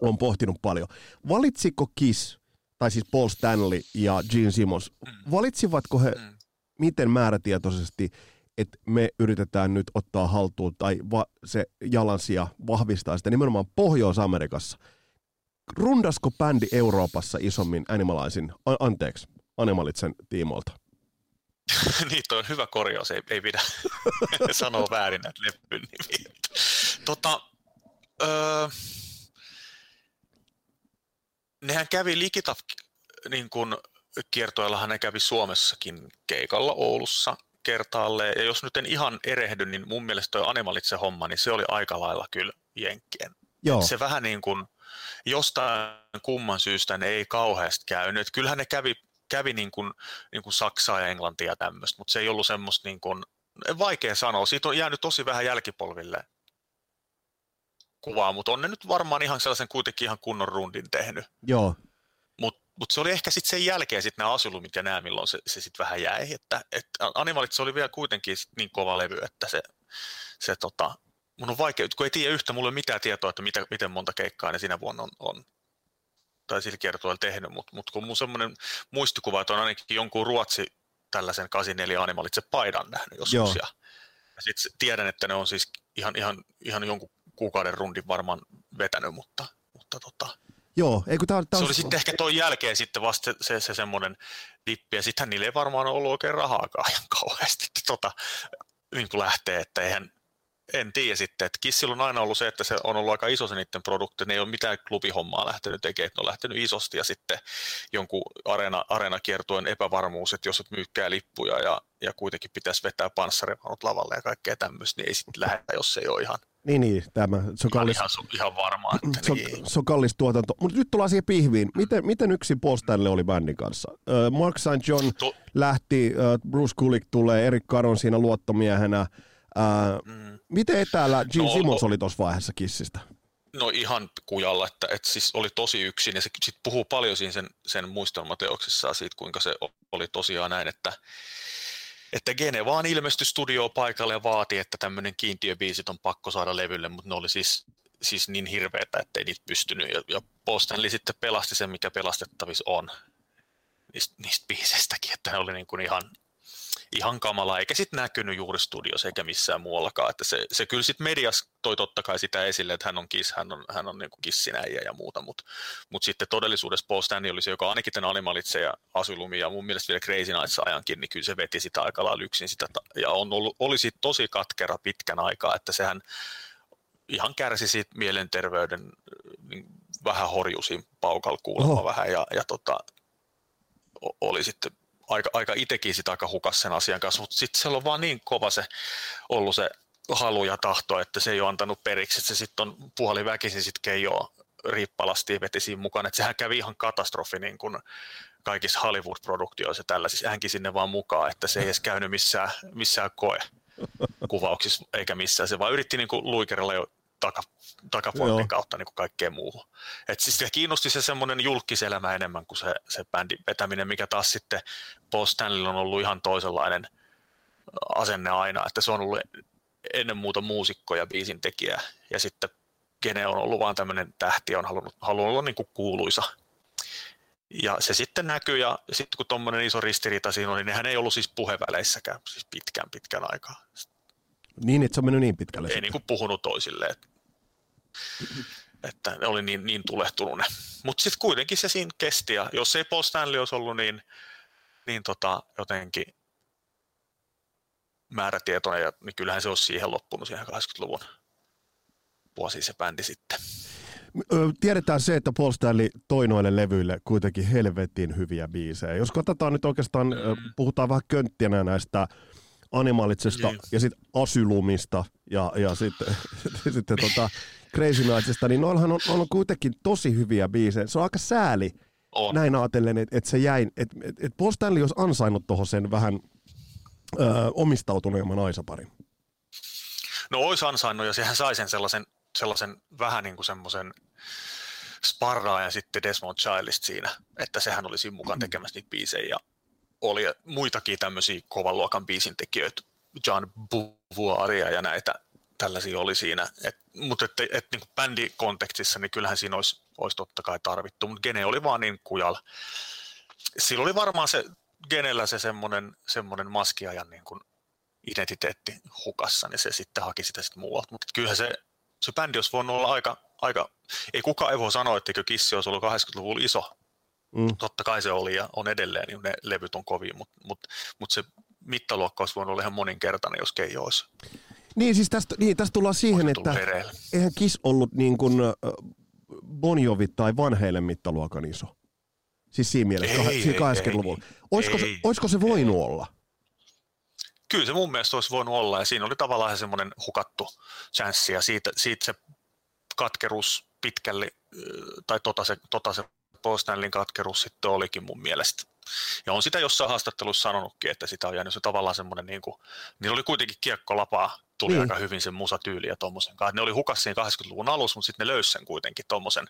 on pohtinut paljon. Valitsiko Kiss tai siis Paul Stanley ja Gene Simmons, mm. valitsivatko he mm. miten määrätietoisesti, että me yritetään nyt ottaa haltuun tai va- se jalansia vahvistaa sitä nimenomaan Pohjois-Amerikassa. Rundasko bändi Euroopassa isommin Animalizin, a- anteeksi, Animalitsen tiimoilta? niin, on hyvä korjaus, ei, ei pidä sanoa väärin näitä leppyn nimiä. Tota, öö, nehän kävi Likitaf niin kuin kiertoillahan ne kävi Suomessakin keikalla Oulussa kertaalleen. Ja jos nyt en ihan erehdy, niin mun mielestä toi Animalitse homma, niin se oli aika lailla kyllä jenkkien. Joo. Se vähän niin kuin jostain kumman syystä ne ei kauheasti käynyt. kyllähän ne kävi, kävi niin kuin, niin kuin Saksaa ja Englantia ja tämmöistä, mutta se ei ollut semmoista niin kuin, vaikea sanoa. Siitä on jäänyt tosi vähän jälkipolville kuvaa, mutta on ne nyt varmaan ihan sellaisen kuitenkin ihan kunnon rundin tehnyt. Joo. Mutta mut se oli ehkä sitten sen jälkeen sitten nämä asylumit ja nämä, milloin se, se sitten vähän jäi. Että, et Animalit se oli vielä kuitenkin niin kova levy, että se, se tota, mun on vaikea, kun ei tiedä yhtä, mulla ei ole mitään tietoa, että mitä, miten monta keikkaa ne siinä vuonna on, on tai sillä kiertueella tehnyt, mutta mut kun mun semmoinen muistikuva, että on ainakin jonkun Ruotsi tällaisen 84 Animalitse paidan nähnyt joskus, Joo. ja, ja sitten tiedän, että ne on siis ihan, ihan, ihan jonkun kuukauden rundin varmaan vetänyt, mutta, mutta tota, Joo, ei kun tää, tää Se on- oli sitten ehkä tuon jälkeen sitten vasta se, se, se semmoinen dippi, ja sittenhän niillä ei varmaan ollut oikein rahaakaan ihan kauheasti että tota, niin kuin lähtee, että eihän, en tiedä sitten, että Kissillä on aina ollut se, että se on ollut aika iso se niiden produkti, ne ei ole mitään klubihommaa lähtenyt tekemään, että ne on lähtenyt isosti ja sitten jonkun areena, areenakiertueen epävarmuus, että jos et myykkää lippuja ja, ja kuitenkin pitäisi vetää panssarivaunut lavalle ja kaikkea tämmöistä, niin ei sitten lähetä, jos se ei ole ihan, Niin, niin, tämä, se on ihan, kallis, ihan, su- ihan varmaa. Että se on, niin. se on kallis tuotanto. Mutta nyt tullaan siihen pihviin. Miten, miten yksi Paul Stanley oli bändin kanssa? Mark St. John Tu- lähti, Bruce Kulick tulee, Erik Caron siinä luottomiehenä. Ö, Mm. miten etäällä Gene No, Simmons oli tuossa vaiheessa Kissistä? No ihan kujalla, että, että siis oli tosi yksin ja se sit puhuu paljon siinä sen, sen muistelmateoksissaan siitä, kuinka se oli tosiaan näin, että, että Gene vaan ilmestyi studioon paikalle ja vaati, että tämmöinen kiintiöbiisit on pakko saada levylle, mutta ne oli siis, siis niin hirveitä, että ei niitä pystynyt. Ja, ja Paul Stanley sitten pelasti sen, mikä pelastettavissa on niistä, niistä biiseistäkin, että ne oli niin kuin ihan, ihan kamala, eikä sitten näkynyt juuri studiossa eikä missään muuallakaan. Että se, se kyllä sitten mediassa toi totta kai sitä esille, että hän on Kiss, hän on, hän on niin kissinäijä ja muuta, mutta mut sitten todellisuudessa Paul Stanley oli se, joka ainakin tämän Animalitse ja Asylumi ja mun mielestä vielä Crazy Nights ajankin, niin kyllä se veti sitä aika lailla yksin sitä, ja on ollut, oli siitä tosi katkera pitkän aikaa, että sehän ihan kärsi siitä mielenterveyden niin vähän horjusin paukalla kuulemma Oho. vähän ja, ja tota, oli sitten aika, aika itsekin sitä aika hukas sen asian kanssa, mutta sitten siellä on vaan niin kova se ollut se halu ja tahto, että se ei ole antanut periksi, että se sitten on puoliväkisin sitten keijoa riippalasti veti siinä mukaan, että sehän kävi ihan katastrofi niin kuin kaikissa Hollywood-produktioissa tällaisissa, hänkin sinne vaan mukaan, että se ei edes käynyt missään, missään koe kuvauksissa eikä missään, se vaan yritti niin kuin luikerilla jo taka, Joo. takaportin kautta niin kuin kaikkeen muuhun. Et siis sitä kiinnosti se semmoinen julkiselämä enemmän kuin se, se bändin vetäminen, mikä taas sitten Paul Stanley on ollut ihan toisenlainen asenne aina, että se on ollut ennen muuta muusikko ja biisin tekijä, ja sitten Gene on ollut vaan tämmöinen tähti, on halunnut, halunnut olla niin kuin kuuluisa. Ja se sitten näkyy, ja sitten kun tuommoinen iso ristiriita siinä oli, niin nehän ei ollut siis puheväleissäkään, siis pitkään pitkän aikaa. Niin, että se on mennyt niin pitkälle. Ei sitten. niin kuin puhunut toisilleen, että, että ne oli niin, niin tulehtunut ne. Mutta sitten kuitenkin se siinä kesti, ja jos ei Paul Stanley olisi ollut niin, niin tota, jotenkin määrätietoinen, ja, niin kyllähän se olisi siihen loppunut siihen 80-luvun vuosi se bändi sitten. Tiedetään se, että Paul Stanley toi noille levyille kuitenkin helvetin hyviä biisejä. Jos katsotaan nyt oikeastaan, ö, puhutaan vähän könttinä näistä Animalitsesta Niin. ja sitten Asylumista ja, ja sitten, sitten tota Crazy Nightsista, niin noillahan on, on kuitenkin tosi hyviä biisejä. Se on aika sääli On. näin ajatellen, että, että se jäi, että, että Paul Stanley olisi ansainnut tuohon sen vähän ö, omistautuneemman aisaparin. No olisi ansainnut ja sehän sai sen sellaisen, sellaisen vähän niin kuin semmoisen sparraajan sitten Desmond Childista siinä, että sehän oli siinä mukaan tekemässä niitä biisejä ja oli muitakin tämmöisiä kovan luokan biisintekijöitä, John Beauvoiria ja näitä tällaisia oli siinä, et, mutta että et, niin bändikontekstissa niin kyllähän siinä olisi, olisi totta kai tarvittu, mutta Gene oli vaan niin kujalla. Sillä oli varmaan se Genellä se semmoinen, semmoinen maskiajan niin kuin identiteetti hukassa, niin se sitten haki sitä sitten muualta. Mutta kyllähän se, se bändi olisi voinut olla aika, aika, ei kukaan ei voi sanoa, etteikö Kissi olisi ollut 80-luvulla iso. Mm. Totta kai se oli ja on edelleen, niin ne levyt on kovia, mutta mut, mut se mittaluokka olisi voinut olla ihan moninkertainen, jos Keijo olisi Niin, siis tästä, niin, tästä tullaan siihen, että hereille. eihän Kiss ollut niin kuin Bon Jovi tai vanheille mittaluokan iso. Siis siinä mielessä, Ei, ei, siinä ei, 80-luvulla. Olisiko, se, ei, olisiko se voinut olla? Kyllä se mun mielestä olisi voinut olla, ja siinä oli tavallaan semmoinen hukattu chanssi, ja siitä, siitä se katkeruus pitkälle, tai tota se, tota se Paul Stanleyn katkeruus sitten olikin mun mielestä. Ja on sitä jossain haastattelussa sanonutkin, että sitä on jäänyt se tavallaan semmoinen, niin kuin, niillä oli kuitenkin kiekkolapaa, tuli Niin. aika hyvin sen musatyyli ja tommosen kanssa. Ne oli hukas siinä 80-luvun alussa, mutta sitten ne löysi sen kuitenkin tommosen,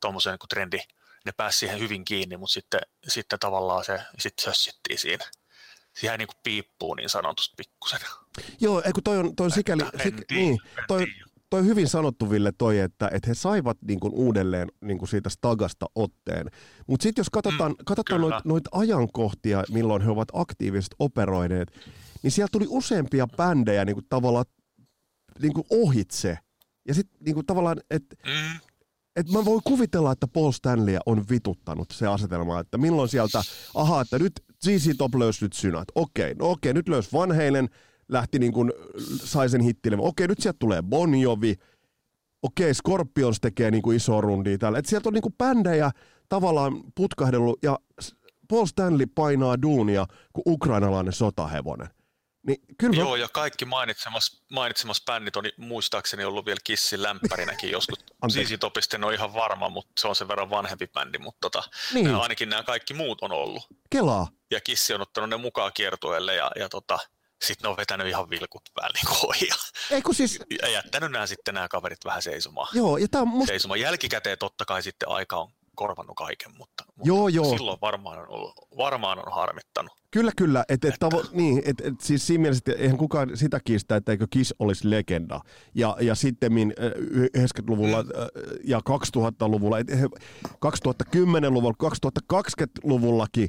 tommosen niin trendi. Ne pääsi siihen hyvin kiinni, mutta sitten, sitten tavallaan se sitten sössittiin siinä. Se jäi niin kuin piippuun niin sanotusti pikkusen. Joo, ei kun toi on, toi on sikäli, sik, niin, toi. Toi hyvin sanottu Ville toi, että, että he saivat niin kuin uudelleen niin kuin siitä stagasta otteen. Mutta sitten jos katsotaan, mm, katsotaan noita noit ajankohtia, milloin he ovat aktiivisesti operoineet, niin siellä tuli useampia bändejä niin kuin tavallaan niin kuin ohitse. Ja sitten niin kuin tavallaan, että Mm, Et mä voin kuvitella, että Paul Stanley on vituttanut se asetelma, että milloin sieltä, aha, että nyt ZZ Top löysi nyt synät. Okei, no okei, nyt löysi Van Halen, lähti niin kuin, sai sen hittille. Okei, nyt sieltä tulee Bon Jovi. Okei, Scorpions tekee niin kuin iso rundia täällä. Et sieltä on niin kuin bändejä tavallaan putkahdellut ja Paul Stanley painaa duunia kuin ukrainalainen sotahevonen. Niin, kyllä Joo, ja kaikki mainitsemas, mainitsemas bändit on muistaakseni ollut vielä Kissin lämpärinäkin joskus. Sisi Topisten on ihan varma, mutta se on sen verran vanhempi bändi, mutta tota, niin. ainakin nämä kaikki muut on ollut. Kelaa. Ja Kissi on ottanut ne mukaan kiertueelle ja, ja tota, sitten ne on vetänyt ihan vilkut päälle niin ohi. Eikö siis... Ja jättänyt nämä sitten nämä kaverit vähän seisomaan. Joo, ja tämä on musta... Seisomaan. Jälkikäteen totta kai sitten aika on korvannut kaiken, mutta, mutta joo, joo. silloin varmaan on, ollut, varmaan on harmittanut. Kyllä, kyllä. Et, et, tavo, niin, et, et, siis siinä mielessä, että eihän kukaan sitä kiistä, että eikö Kiss olisi legenda. Ja, ja sitten 90-luvulla mm. ja 2000-luvulla, 2010-luvulla, 2020-luvullakin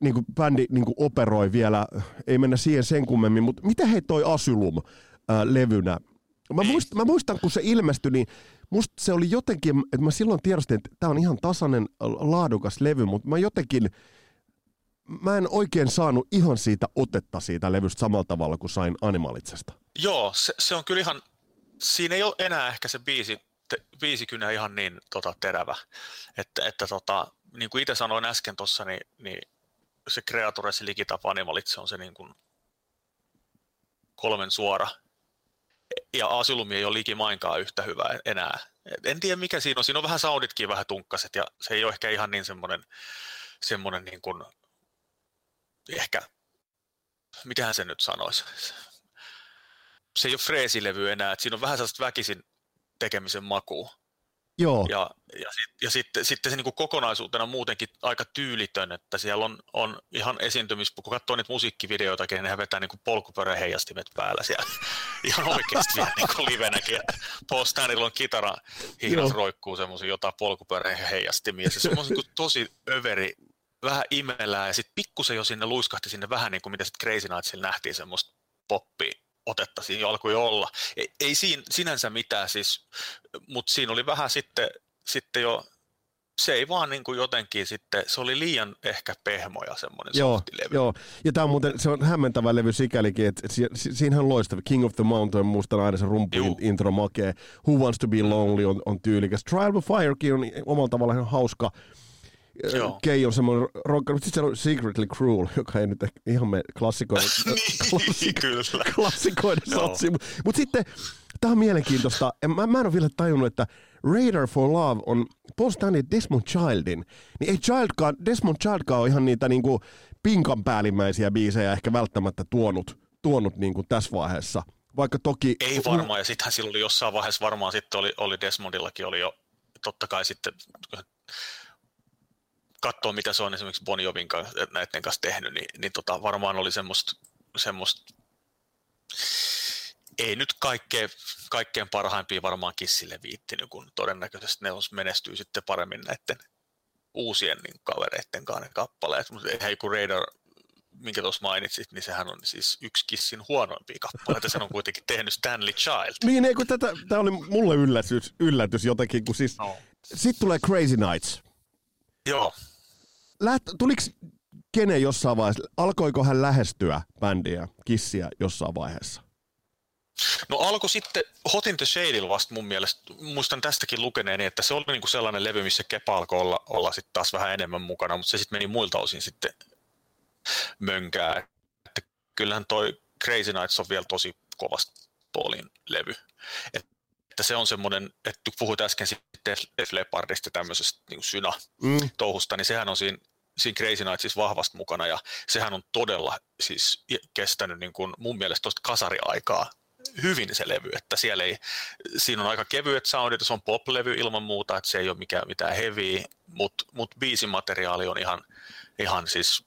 niin kuin bändi niin kuin operoi vielä, ei mennä siihen sen kummemmin, mutta mitä he toi Asylum ää, levynä? Mä muistan, mä muistan, kun se ilmestyi, niin musta se oli jotenkin, että mä silloin tiedostin, että tämä on ihan tasainen, laadukas levy, mutta mä jotenkin, mä en oikein saanut ihan siitä otetta siitä levystä samalla tavalla kuin sain Animalitsesta. Joo, se, se on kyllä ihan, siinä ei ole enää ehkä se biisi, te, biisi kyllä ihan niin tota, terävä, että, että tota, niin kuin itse sanoin äsken tuossa, niin, niin se Creatures Ligitapa Animalitse on se niin kuin kolmen suora ja Asylumi ei ole likimainkaan yhtä hyvä enää. En tiedä mikä siinä on. Siinä on vähän sounditkin vähän tunkkaset ja se ei ole ehkä ihan niin semmoinen, semmoinen niin kuin, ehkä, mitähän se nyt sanoisi. Se ei ole freesilevy enää, että siinä on vähän sellaista väkisin tekemisen makua. Joo. Ja, ja, sit, ja sitten, sitten se niin kuin kokonaisuutena muutenkin aika tyylitön, että siellä on, on ihan esiintymis, kun katsoo niitä musiikkivideoita, niin nehän vetää niin polkupyörän heijastimet päällä siellä. ihan oikeasti vielä niin livenäkin, Paul Stanilla on kitara, hiiras roikkuu semmoisia jotain polkupyörän heijastimia. Se on niin tosi överi, vähän imellää ja sitten pikkusen jo sinne luiskahti sinne vähän niin kuin mitä sitten Crazy Nightsilla nähtiin semmoista poppia otetta siinä jo alkoi olla. Ei, ei siinä, sinänsä mitään siis, mutta siinä oli vähän sitten, sitten jo se ei vaan niin kuin jotenkin sitten, se oli liian ehkä pehmoja semmoinen joo, levy. Joo, ja tämä on muuten, se on hämmentävä levy sikälikin, että si, si, siinähän on loistava. King of the Mountain, muistan aina se rumpu Juu. intro makee. Who Wants to be Lonely on, on tyylikäs. Trial of Firekin on omalla tavallaan ihan hauska. Joo. Kei on semmoinen rock, mutta sitten se on Secretly Cruel, joka ei nyt ihan me klassikoiden, niin, klassikoiden satsi. Mutta mut sitten, tämä on mielenkiintoista. Mä, mä en ole vielä tajunnut, että Radar for Love on Paul Stanley Desmond Childin. Niin ei Childkaan, Desmond Childkaan ole ihan niitä niinku pinkan päällimmäisiä biisejä ehkä välttämättä tuonut, tuonut niinku tässä vaiheessa. Vaikka toki... Ei varmaan, ja sittenhän silloin oli jossain vaiheessa varmaan sitten oli, oli Desmondillakin oli jo totta kai sitten katsoo, mitä se on esimerkiksi Bon Jovin kanssa, näiden kanssa tehnyt, niin, niin tota, varmaan oli semmoista, semmoista ei nyt kaikkein, kaikkein parhaimpia varmaan Kissille viittinyt, kun todennäköisesti ne menestyy sitten paremmin näiden uusien niin kavereiden kanssa ne kappaleet. Mutta hei, kun Radar, minkä tuossa mainitsit, niin sehän on siis yksi Kissin huonoimpia kappaleita. Sen on kuitenkin tehnyt Stanley Child. Niin, ei, kun tätä, tämä oli mulle yllätys, yllätys jotenkin, kun siis... No. Sitten tulee Crazy Nights. Joo läht, tuliko Kene jossain vaiheessa, alkoiko hän lähestyä bändiä, kissiä jossain vaiheessa? No alkoi sitten Hot in the Shadeilla vasta mun mielestä, muistan tästäkin lukeneeni, että se oli niinku sellainen levy, missä Kepa alkoi olla, olla sitten taas vähän enemmän mukana, mutta se sitten meni muilta osin sitten mönkää. Että kyllähän toi Crazy Nights on vielä tosi kovasti Paulin levy. Et, että se on semmoinen, että kun puhuit äsken sitten Def Leppardista tämmöisestä niin syna-touhusta, mm. niin sehän on siinä siinä Crazy Nightsissa vahvasti mukana ja sehän on todella siis kestänyt niin kuin mun mielestä tuosta kasariaikaa hyvin se levy, että siellä ei, siinä on aika kevyet soundit, se on pop-levy ilman muuta, että se ei ole mikään, mitään heavy, mutta mut biisimateriaali on ihan, ihan siis,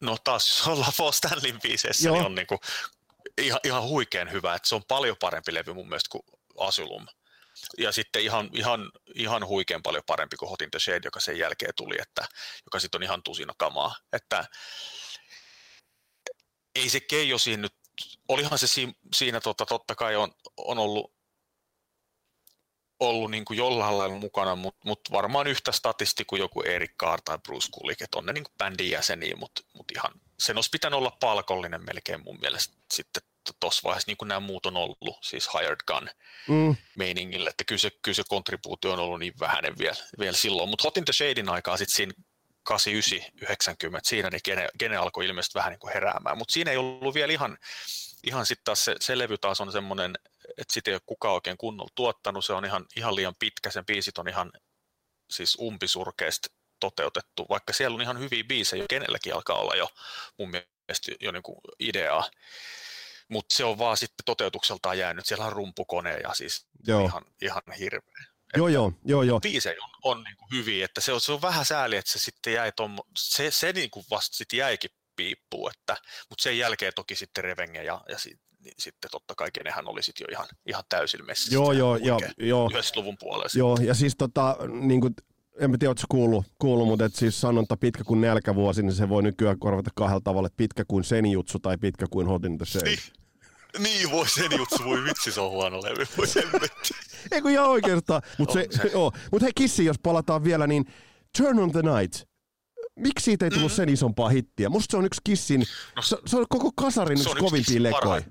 no taas jos ollaan Paul Stanleyn biiseissä, niin on niin kuin ihan, ihan huikean hyvä, että se on paljon parempi levy mun mielestä kuin Asylum ja sitten ihan, ihan, ihan huikean paljon parempi kuin Hot in the Shade, joka sen jälkeen tuli, että, joka sitten on ihan tusina kamaa. Että ei se Keijo siinä nyt, olihan se siinä, siinä tota, totta kai on, on ollut ollut niin kuin jollain lailla mukana, mutta mut varmaan yhtä statisti kuin joku Erik Kaar tai Bruce Kulik, että on ne niin kuin bändin jäseniä, mutta mut ihan sen olisi pitänyt olla palkollinen melkein mun mielestä sitten tuossa vaiheessa, niin kuin nämä muut on ollut, siis hired gun mm. meiningille, että kyllä se, kyllä se kontribuutio on ollut niin vähäinen vielä, vielä silloin, mutta Hot in the Shadein aikaa sitten siinä 89-90, siinä niin gene, gene alkoi ilmeisesti vähän niin kuin heräämään, mutta siinä ei ollut vielä ihan, ihan sitten taas se, se levy taas on semmoinen, että sitä ei ole kukaan oikein kunnolla tuottanut, se on ihan, ihan liian pitkä, sen biisit on ihan siis umpisurkeasti toteutettu, vaikka siellä on ihan hyviä biisejä, kenelläkin alkaa olla jo mun mielestä jo niin kuin ideaa, mutta se on vaan sitten toteutukseltaan jäänyt, siellä on rumpukone ja siis Joo. ihan, ihan hirveä. Joo, joo, joo, joo. Biisejä on, on niin kuin hyviä, että se on, se on vähän sääli, että se sitten jäi ton, se, se niin kuin vasta sitten jäikin piippuun, että, mutta sen jälkeen toki sitten Revenge ja, ja sit, niin sitten totta kai kenehän oli sitten jo ihan, ihan täysin messissä. Joo, joo, joo, joo. 90-luvun puolella. Joo, ja siis tota, niin kuin, en mä tiedä, ootko kuullut, kuullut, mutta et siis sanonta pitkä kuin nälkävuosi, niin se voi nykyään korvata kahdella tavalla, että pitkä kuin senjutsu tai pitkä kuin hot in the shade. Niin, niin voi senjutsu, voi vitsi, se on huono levy, voi Ei kun ihan oikeastaan. Mutta Mut hei Kissi, jos palataan vielä, niin Turn on the Night. Miksi siitä ei tullut mm. sen isompaa hittiä? Musta se on yksi Kissin, no, se, se on koko kasarin yksi kovimpia lekoja.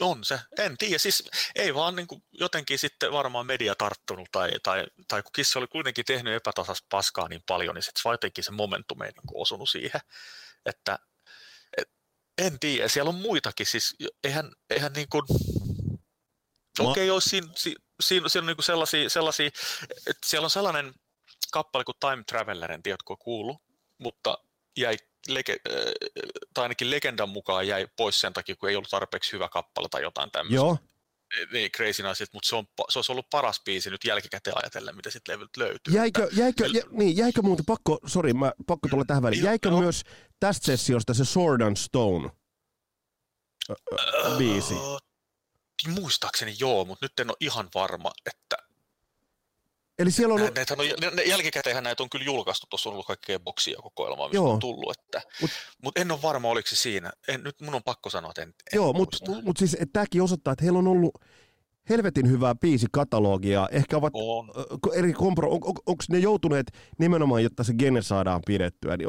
On se, en tiedä, siis ei vaan niin kuin jotenkin sitten varmaan media tarttunut tai, tai, tai kun Kissi oli kuitenkin tehnyt epätasas paskaa niin paljon, niin sitten jotenkin se momentum ei niin kuin osunut siihen, että et, en tiedä, siellä on muitakin, siis eihän, eihän niin kuin, okei, okay, siinä, siinä, siinä, siinä on niin kuin sellaisia, sellaisia, että siellä on sellainen kappale kuin Time Traveler, en tiedä, kuullut, mutta jäi lege, äh, tai ainakin legendan mukaan jäi pois sen takia, kun ei ollut tarpeeksi hyvä kappale tai jotain tämmöistä. Joo. Niin, Crazy Night, mutta se, on, se olisi ollut paras biisi nyt jälkikäteen ajatellen, mitä sitten levyltä löytyy. Jäikö, jäikö, jä, niin, jäikö muuten, pakko, sorry, mä, pakko tulla tähän väliin, jäikö no. myös tästä sessiosta se Sword and Stone biisi? Uh, muistaakseni joo, mutta nyt en ole ihan varma, että Eli siellä on... Näitä on, jälkikäteenhän näitä on kyllä julkaistu, tuossa on ollut kaikkea boksia kokoelmaa, mistä Joo. on tullut, että, mutta mut en ole varma, oliko se siinä. En, nyt mun on pakko sanoa, että en, en Joo, mutta mut siis tämäkin osoittaa, että heillä on ollut helvetin hyvää biisikatalogia. Ehkä ovat on. eri kompro... On, on, onko ne joutuneet nimenomaan, jotta se gene saadaan pidettyä, niin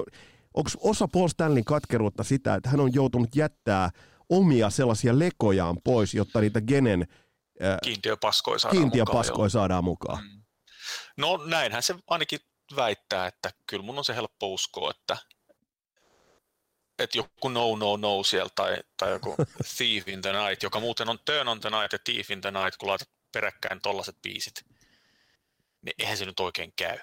onko osa Paul Stanley katkeruutta sitä, että hän on joutunut jättää omia sellaisia lekojaan pois, jotta niitä genen kiintiöpaskoja saadaan kiintiöpaskoja mukaan. saadaan mukaan. Mm. No näinhän se ainakin väittää, että kyllä mun on se helppo uskoa, että, että joku no no no siellä tai, tai joku Thief in the Night, joka muuten on Turn on the Night ja Thief in the Night, kun laitat peräkkäin tollaset biisit, niin eihän se nyt oikein käy.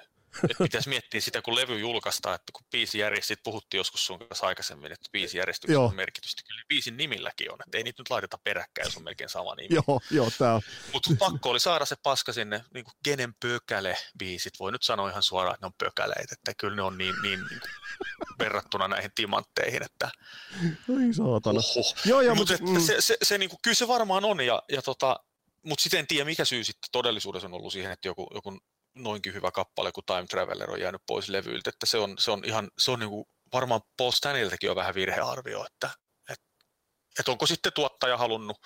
Et pitäisi miettiä sitä, kun levy julkaistaan, että kun biisi järjestit, puhuttiin joskus sun kanssa aikaisemmin, että biisi järjestyksessä on merkitystä. Kyllä biisin nimilläkin on, että ei niitä nyt laiteta peräkkäin, jos on melkein sama nimi. joo, joo, tää on. Mutta pakko oli saada se paska sinne, niin kuin Genen pökäle-biisit, voi nyt sanoa ihan suoraan, että ne on pökäleitä, että kyllä ne on niin, niin, niin verrattuna näihin timantteihin, että... Oi saatana. Oho. Joo, joo, mutta mm. se, se, se, niin kuin, kyllä se varmaan on, ja, ja tota, mutta sitten en tiedä, mikä syy sitten todellisuudessa on ollut siihen, että joku, joku noinkin hyvä kappale kuin Time Traveler on jäänyt pois levyiltä, että se on, se on ihan, se on niin kuin, varmaan Paul Staniltäkin on vähän virhearvio, että et, et onko sitten tuottaja halunnut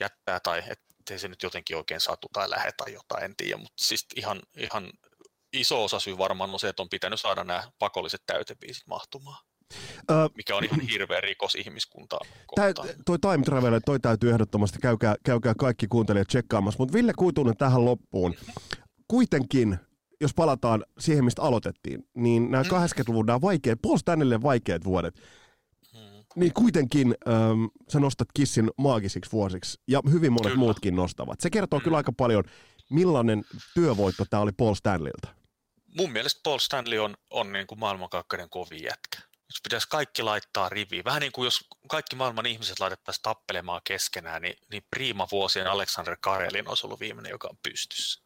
jättää tai ettei se nyt jotenkin oikein satu tai lähe tai jotain, en tiedä, mutta siis ihan, ihan iso osa syy varmaan on se, että on pitänyt saada nämä pakolliset täytebiisit mahtumaan. mikä on ihan hirveä rikos ihmiskuntaa Tää, toi Time Traveler, toi täytyy ehdottomasti, käykää, käykää kaikki kuuntelijat tsekkaamassa, mutta Ville Kuitunen tähän loppuun kuitenkin, jos palataan siihen, mistä aloitettiin, niin nämä 80-luvun nämä vaikeat, Paul Stanleylle vaikeat vuodet, mm. niin kuitenkin ähm, sä nostat Kissin maagisiksi vuosiksi, ja hyvin monet kyllä. muutkin nostavat. Se kertoo mm. kyllä aika paljon, millainen työvoitto tämä oli Paul Stanleyltä. Mun mielestä Paul Stanley on, on niin kuin maailmankaikkeuden kovin jätkä. Jos pitäisi kaikki laittaa riviin, vähän niin kuin jos kaikki maailman ihmiset laitettaisiin tappelemaan keskenään, niin, niin Prima vuosien Alexander Karelin olisi ollut viimeinen, joka on pystyssä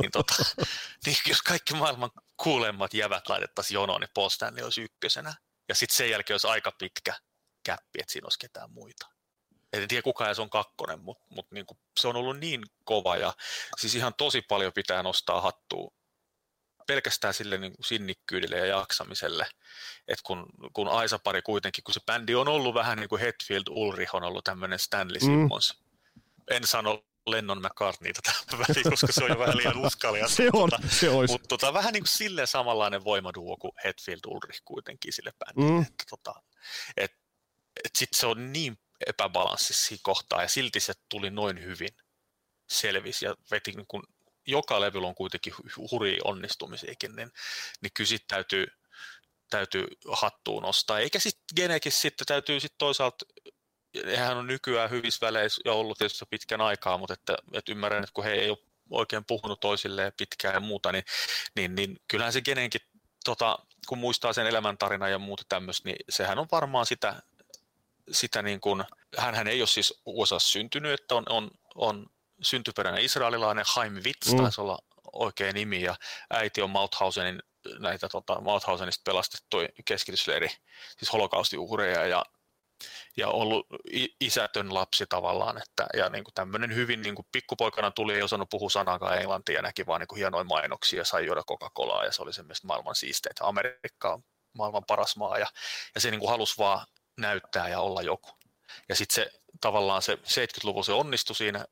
niin, tota, niin jos kaikki maailman kuulemmat jävät laitettaisiin jonoon, niin Paul Stanley olisi ykkösenä. Ja sitten sen jälkeen olisi aika pitkä käppi, että siinä olisi ketään muita. En tiedä kuka edes on kakkonen, mutta mut niinku, se on ollut niin kova ja siis ihan tosi paljon pitää nostaa hattua pelkästään sille niin kuin sinnikkyydelle ja jaksamiselle, että kun, kun Aisa-pari kuitenkin, kun se bändi on ollut vähän niin kuin Hetfield Ulrich on ollut tämmöinen Stanley mm. Simmons, mm. en sano Lennon McCartneyta tähän väliin, koska se on jo vähän liian uskallia. se on, tota, se olisi. Mutta tota, vähän niin kuin silleen samanlainen voimaduo kuin Hetfield Ulrich kuitenkin sille bändille. Mm. Että tota, et, et sit se on niin epäbalanssissa siinä kohtaa ja silti se tuli noin hyvin selvisi ja veti niin kuin, joka levyllä on kuitenkin huri onnistumisiakin, niin, niin kyllä sit täytyy, täytyy hattuun nostaa. Eikä sitten Genekin sitten täytyy sitten toisaalta hän on nykyään hyvissä väleissä ja ollut tietysti pitkän aikaa, mutta että, että ymmärrän, että kun he ei ole oikein puhunut toisilleen pitkään ja muuta, niin, niin, niin kyllähän se Genenkin, tota, kun muistaa sen elämäntarina ja muuta tämmöistä, niin sehän on varmaan sitä, sitä niin kuin, hän ei ole siis USA syntynyt, että on, on, on syntyperäinen israelilainen, Haim Witz mm. taisi olla oikea nimi, ja äiti on Mauthausenin, näitä tota, Mauthausenista pelastettu keskitysleiri, siis holokaustiuhreja, ja ja ollut isätön lapsi tavallaan, että, ja niin kuin tämmöinen hyvin niin kuin pikkupoikana tuli, ei osannut puhua sanakaan englantia ja näki vaan niin kuin hienoja mainoksia ja sai juoda Coca-Colaa ja se oli semmoista maailman siisteitä. Amerikka on maailman paras maa ja, ja se niin kuin halusi vaan näyttää ja olla joku. Ja sitten se tavallaan se 70-luvun se onnistui siinä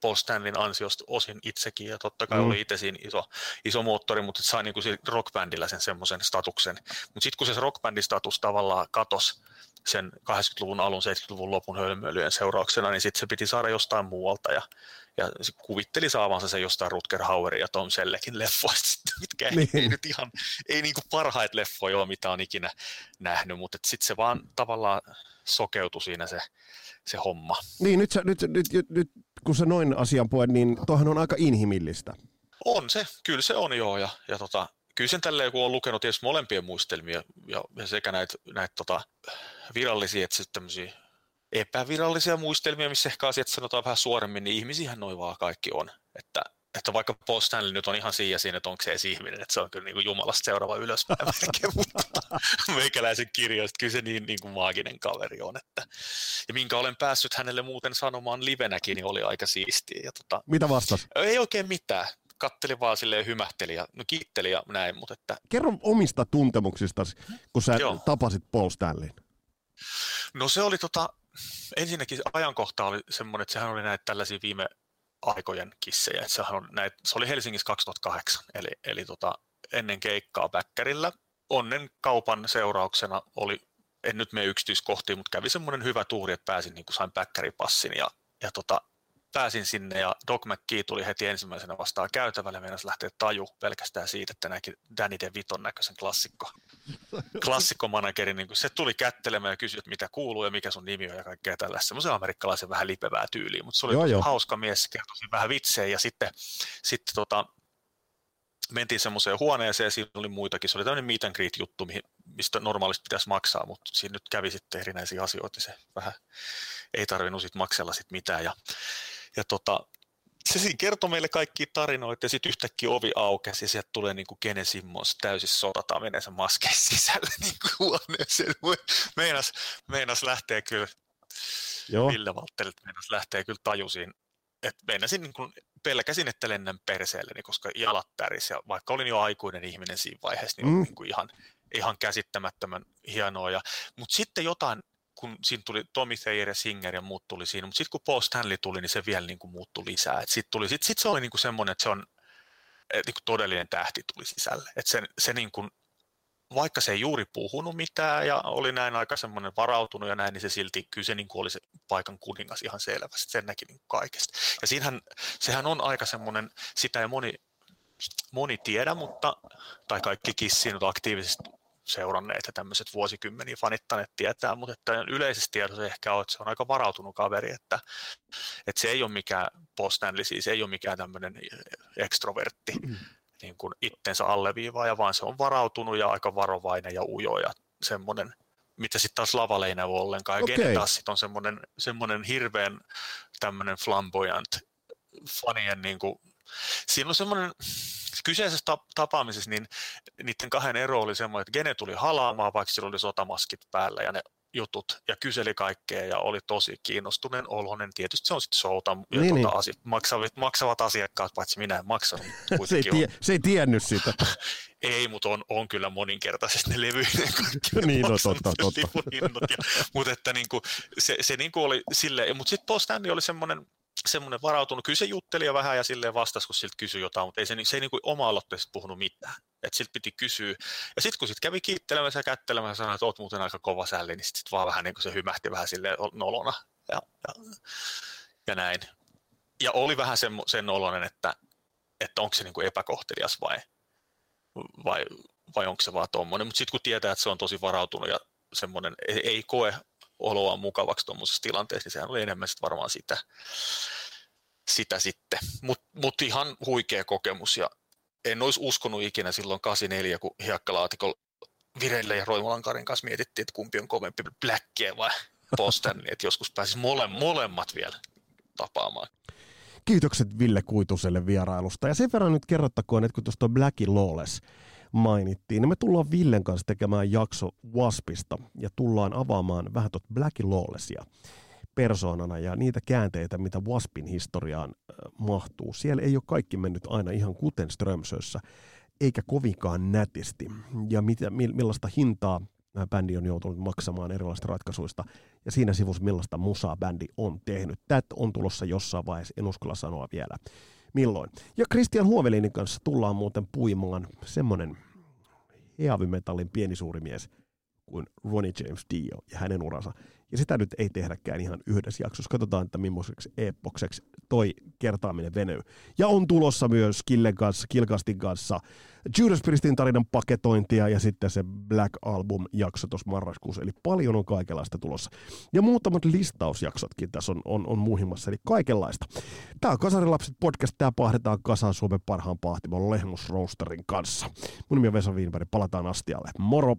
Paul Stanleyn ansiosta osin itsekin, ja totta kai mm. oli itse siinä iso, iso moottori, mutta sai niin kuin rockbändillä sen semmoisen statuksen. Mutta sitten kun se rockbändin status tavallaan katos, sen 80-luvun alun, 70-luvun lopun hölmöilyjen seurauksena, niin sitten se piti saada jostain muualta ja, ja se kuvitteli saavansa se jostain Rutger Hauerin ja Tom Sellekin leffoista, mitkä niin. ei, ei nyt ihan, ei niinku parhaita leffoja ole, mitä on ikinä nähnyt, mutta sitten se vaan tavallaan sokeutui siinä se, se homma. Niin, nyt, sä, nyt, nyt, nyt, nyt kun sä noin asian puhet, niin toihan on aika inhimillistä. On se, kyllä se on joo, ja, ja tota, kyllä sen tälleen, kun on lukenut tietysti molempien muistelmia ja, ja sekä näitä näitä tota, virallisia että sitten tämmöisiä epävirallisia muistelmia, missä ehkä asiat sanotaan vähän suoremmin, niin ihmisiähän noin vaan kaikki on. Että, että vaikka Paul Stanley nyt on ihan siinä siinä, että onko se edes ihminen, että se on kyllä niin kuin Jumalasta seuraava ylöspäin mutta meikäläisen kirjoista kyllä se niin, niin kuin maaginen kaveri on. Että, ja minkä olen päässyt hänelle muuten sanomaan livenäkin, niin oli aika siistiä. Ja tota, Mitä vastas? Ei oikein mitään katteli vaan silleen hymähteli ja no, kiitteli ja näin, mutta että... Kerro omista tuntemuksista, kun sä Joo. tapasit Paul Stanleyn. No se oli tota, ensinnäkin ajankohta oli semmoinen, että sehän oli näitä tällaisia viime aikojen kissejä, että sehän on näitä, se oli Helsingissä 2008, eli, eli tota, ennen keikkaa Bäkkärillä. Onnen kaupan seurauksena oli, en nyt mene yksityiskohtiin, mutta kävi semmoinen hyvä tuuri, että pääsin, niin kuin sain Bäkkäripassin ja, ja tota, pääsin sinne ja Doc McKee tuli heti ensimmäisenä vastaan käytävälle ja meinasi lähteä taju pelkästään siitä, että näki Danny DeViton näköisen klassikko, klassikkomanagerin. Niin se tuli kättelemään ja kysyi, että mitä kuuluu ja mikä sun nimi on ja kaikkea tällaista. Semmoisen amerikkalaisen vähän lipevää tyyliä, mutta se oli joo, joo. hauska mies, kertoi vähän vitsejä ja sitten, sitten tota, mentiin semmoiseen huoneeseen ja siinä oli muitakin. Se oli tämmöinen meet and greet juttu, mistä normaalisti pitäisi maksaa, mutta siinä nyt kävi sitten erinäisiä asioita. Se vähän ei tarvinnut sitten maksella sit mitään. Ja ja tota, se siinä kertoi meille kaikki tarinoita ja sitten yhtäkkiä ovi aukesi ja sieltä tulee niin kuin Gene Simmons täysin sotata menensä maskein sisälle niin kuin huoneeseen. Meinas, meinas lähtee kyllä, Joo. Ville Valtteri, meinas lähtee kyllä tajusiin, että meinasin niin kuin, pelkäsin, että lennän perseelleni, koska jalat täris ja vaikka olin jo aikuinen ihminen siinä vaiheessa, niin mm. niin kuin ihan, ihan käsittämättömän hienoa. Mutta sitten jotain kun siinä tuli Tommy Thayer ja Singer ja muut tuli siinä, mutta sitten kun Paul Stanley tuli, niin se vielä niin kuin muuttui lisää. Sitten tuli, sit, sit se oli niin kuin semmoinen, että se on et niin kuin todellinen tähti tuli sisälle. Et se, se niin kuin, vaikka se ei juuri puhunut mitään ja oli näin aika semmoinen varautunut ja näin, niin se silti, kyllä se niin kuin oli se paikan kuningas ihan selvästi, sen näki niin kaikesta. Ja siinähän, sehän on aika semmoinen, sitä ei moni, moni tiedä, mutta, tai kaikki kissi nyt aktiivisesti seuranneet ja tämmöiset vuosikymmeniä fanittaneet tietää, mutta että yleisesti tiedossa ehkä on, että se on aika varautunut kaveri, että, että se ei ole mikään post siis ei ole mikään tämmöinen ekstrovertti, mm. niin kuin itsensä alleviivaaja, vaan se on varautunut ja aika varovainen ja ujo ja semmoinen, mitä sitten taas lavalla ei näy ollenkaan. Okay. Ja taas sit on semmoinen, semmoinen hirveän tämmöinen flamboyant fanien niin kuin, siinä on semmoinen, kyseisessä tapaamisessa niin niiden kahden ero oli semmoinen, että Gene tuli halaamaan, vaikka sillä oli sotamaskit päällä ja ne jutut ja kyseli kaikkea ja oli tosi kiinnostuneen oloinen. Tietysti se on sitten showta ja niin, tuota, niin. Asi- maksavat, maksavat asiakkaat, paitsi minä en maksanut. se, ei tie, se ei tiennyt sitä. ei, mutta on, on kyllä moninkertaisesti ne levyinen kaikki. niin, no totta, totta. Mutta että niin kuin, se, se niin kuin oli silleen, mutta sitten Paul Stanley oli semmoinen, semmoinen varautunut. Kyllä se jutteli jo vähän ja silleen vastasi, kun siltä kysyi jotain, mutta ei se, se ei niin kuin oma-aloitteisesti puhunut mitään. Että siltä piti kysyä. Ja sitten kun sitten kävi kiittelemässä ja kättelemässä ja sanoi, että oot muuten aika kova sälli, niin sitten vaan vähän niin kuin se hymähti vähän silleen nolona ja, ja, ja näin. Ja oli vähän sen, sen oloinen, että, että onko se niin kuin epäkohtelias vai, vai, vai onko se vaan tuommoinen. Mutta sitten kun tietää, että se on tosi varautunut ja semmoinen ei, ei koe oloa mukavaksi tuommoisessa tilanteessa, niin sehän oli enemmän sit varmaan sitä, sitä sitten. Mutta mut ihan huikea kokemus ja en olisi uskonut ikinä silloin 84, kun hiekkalaatikolla Vireille ja Roimalan Karin kanssa mietittiin, että kumpi on kovempi, Blackia vai Boston, niin että joskus pääsis mole, molemmat vielä tapaamaan. Kiitokset Ville Kuituselle vierailusta. Ja sen verran nyt kerrottakoon, että kun tuosta Black Lawless mainittiin, niin me tullaan Villen kanssa tekemään jakso Waspista ja tullaan avaamaan vähän tuota Black Lawlessia persoonana ja niitä käänteitä, mitä Waspin historiaan mahtuu. Siellä ei ole kaikki mennyt aina ihan kuten Strömsössä, eikä kovinkaan nätisti. Ja mitä, millaista hintaa bändi on joutunut maksamaan erilaisista ratkaisuista, ja siinä sivussa millaista musaa bändi on tehnyt. Tätä on tulossa jossain vaiheessa, en uskalla sanoa vielä milloin. Ja Christian Huovelinin kanssa tullaan muuten puimaan semmonen heavy metallin pieni suuri mies kuin Ronnie James Dio ja hänen uransa. Ja sitä nyt ei tehdäkään ihan yhdessä jaksossa. Katsotaan, että millaiseksi epokseksi toi kertaaminen venyy. Ja on tulossa myös Killen kanssa, Kilkastin kanssa Judas Priestin tarinan paketointia ja sitten se Black Album-jakso tuossa marraskuussa. Eli paljon on kaikenlaista tulossa. Ja muutamat listausjaksotkin tässä on, on, on muhimmassa, eli kaikenlaista. Tämä on Kasarilapset podcast, tämä pahdetaan kasaan Suomen parhaan pahtimon Lehmus Roasterin kanssa. Mun nimi on Vesa Wienberg, palataan astialle. Moro!